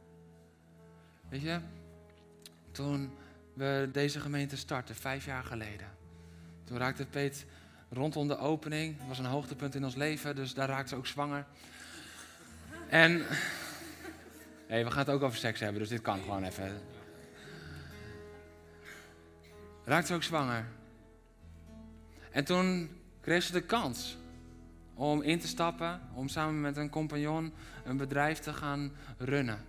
S2: Weet je, toen we deze gemeente startten, vijf jaar geleden, toen raakte Peet rondom de opening, dat was een hoogtepunt in ons leven, dus daar raakte ze ook zwanger. En, hey, we gaan het ook over seks hebben, dus dit kan gewoon even. Raakte ze ook zwanger. En toen kreeg ze de kans om in te stappen, om samen met een compagnon een bedrijf te gaan runnen.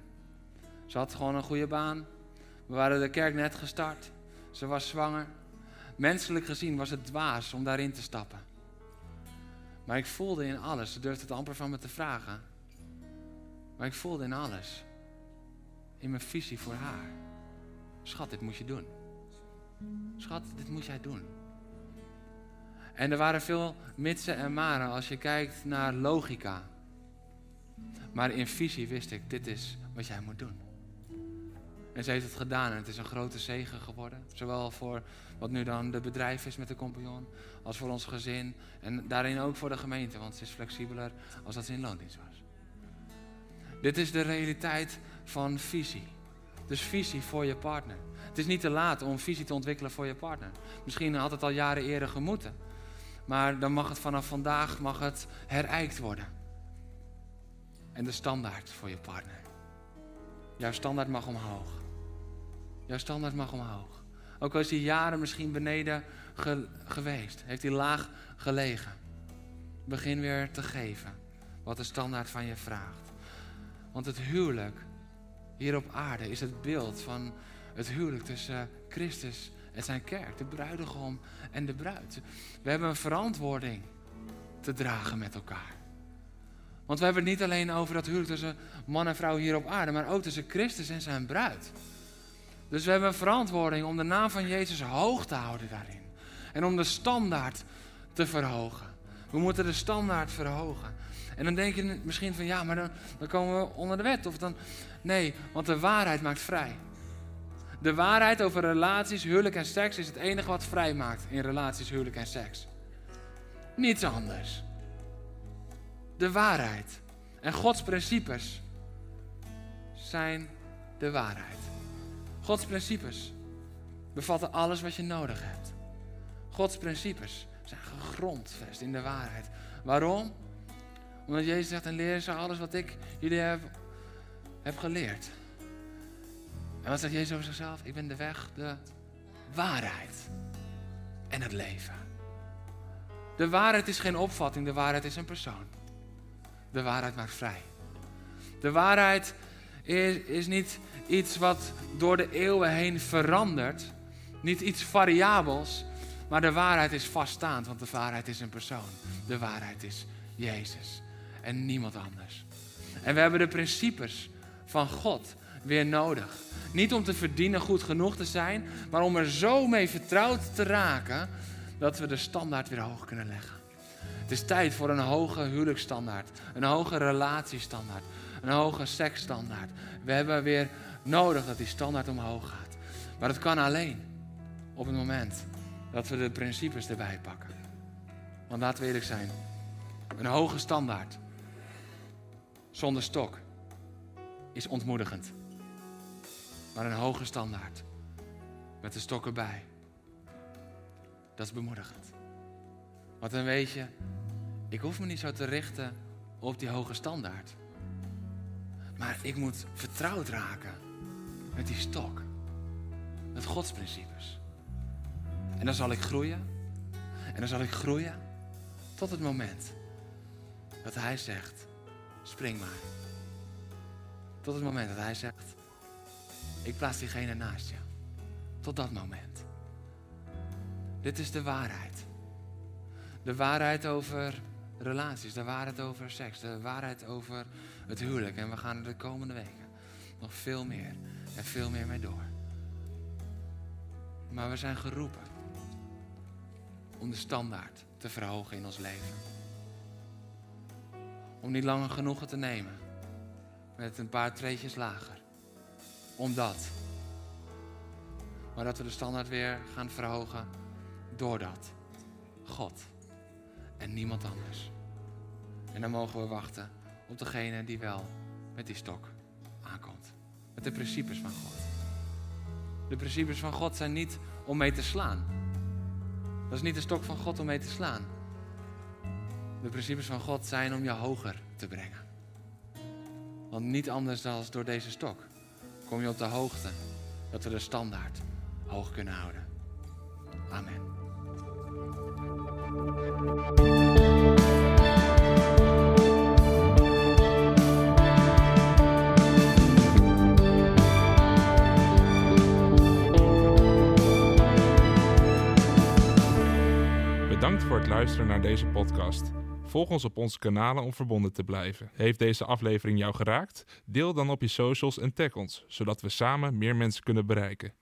S2: Ze had gewoon een goede baan. We waren de kerk net gestart. Ze was zwanger. Menselijk gezien was het dwaas om daarin te stappen. Maar ik voelde in alles, ze durfde het amper van me te vragen. Maar ik voelde in alles, in mijn visie voor haar. Schat, dit moet je doen. Schat, dit moet jij doen. En er waren veel mitsen en maren als je kijkt naar logica. Maar in visie wist ik, dit is wat jij moet doen. En ze heeft het gedaan en het is een grote zegen geworden. Zowel voor wat nu dan de bedrijf is met de compagnon, als voor ons gezin. En daarin ook voor de gemeente, want ze is flexibeler als dat ze in loondienst was. Dit is de realiteit van visie. Dus visie voor je partner. Het is niet te laat om visie te ontwikkelen voor je partner. Misschien had het al jaren eerder gemoeten. Maar dan mag het vanaf vandaag mag het herijkt worden. En de standaard voor je partner. Jouw standaard mag omhoog. Jouw standaard mag omhoog. Ook al is hij jaren misschien beneden geweest, heeft hij laag gelegen. Begin weer te geven wat de standaard van je vraagt. Want het huwelijk hier op aarde is het beeld van het huwelijk tussen Christus en zijn kerk, de bruidegom en de bruid. We hebben een verantwoording te dragen met elkaar. Want we hebben het niet alleen over dat huwelijk tussen man en vrouw hier op aarde, maar ook tussen Christus en zijn bruid. Dus we hebben een verantwoording om de naam van Jezus hoog te houden daarin. En om de standaard te verhogen. We moeten de standaard verhogen. En dan denk je misschien van ja, maar dan, dan komen we onder de wet. Of dan, nee, want de waarheid maakt vrij. De waarheid over relaties, huwelijk en seks is het enige wat vrij maakt in relaties, huwelijk en seks. Niets anders. De waarheid. En Gods principes zijn de waarheid. Gods principes bevatten alles wat je nodig hebt. Gods principes zijn gegrondvest in de waarheid. Waarom? Omdat Jezus zegt en leer ze alles wat ik jullie heb, heb geleerd. En wat zegt Jezus over zichzelf? Ik ben de weg, de waarheid en het leven. De waarheid is geen opvatting, de waarheid is een persoon. De waarheid maakt vrij. De waarheid is, is niet iets wat door de eeuwen heen verandert. Niet iets variabels. Maar de waarheid is vaststaand, want de waarheid is een persoon. De waarheid is Jezus en niemand anders. En we hebben de principes van God weer nodig. Niet om te verdienen goed genoeg te zijn, maar om er zo mee vertrouwd te raken dat we de standaard weer hoog kunnen leggen. Het is tijd voor een hoge huwelijksstandaard, een hoge relatiestandaard, een hoge seksstandaard. We hebben weer nodig dat die standaard omhoog gaat. Maar dat kan alleen op het moment dat we de principes erbij pakken. Want laten we eerlijk zijn, een hoge standaard zonder stok is ontmoedigend. Maar een hoge standaard met de stok erbij, dat is bemoedigend. Want dan weet je, ik hoef me niet zo te richten op die hoge standaard. Maar ik moet vertrouwd raken met die stok. Met Gods principes. En dan zal ik groeien. En dan zal ik groeien tot het moment dat Hij zegt, spring maar. Tot het moment dat Hij zegt, ik plaats diegene naast je. Tot dat moment. Dit is de waarheid. De waarheid over relaties, de waarheid over seks, de waarheid over het huwelijk. En we gaan er de komende weken nog veel meer en veel meer mee door. Maar we zijn geroepen om de standaard te verhogen in ons leven. Om niet langer genoegen te nemen met een paar treetjes lager. Om dat. Maar dat we de standaard weer gaan verhogen doordat. God en niemand anders. En dan mogen we wachten op degene die wel met die stok aankomt. Met de principes van God. De principes van God zijn niet om mee te slaan. Dat is niet de stok van God om mee te slaan. De principes van God zijn om je hoger te brengen. Want niet anders dan door deze stok kom je op de hoogte dat we de standaard hoog kunnen houden. Amen.
S1: Bedankt voor het luisteren naar deze podcast. Volg ons op onze kanalen om verbonden te blijven. Heeft deze aflevering jou geraakt? Deel dan op je socials en tag ons, zodat we samen meer mensen kunnen bereiken.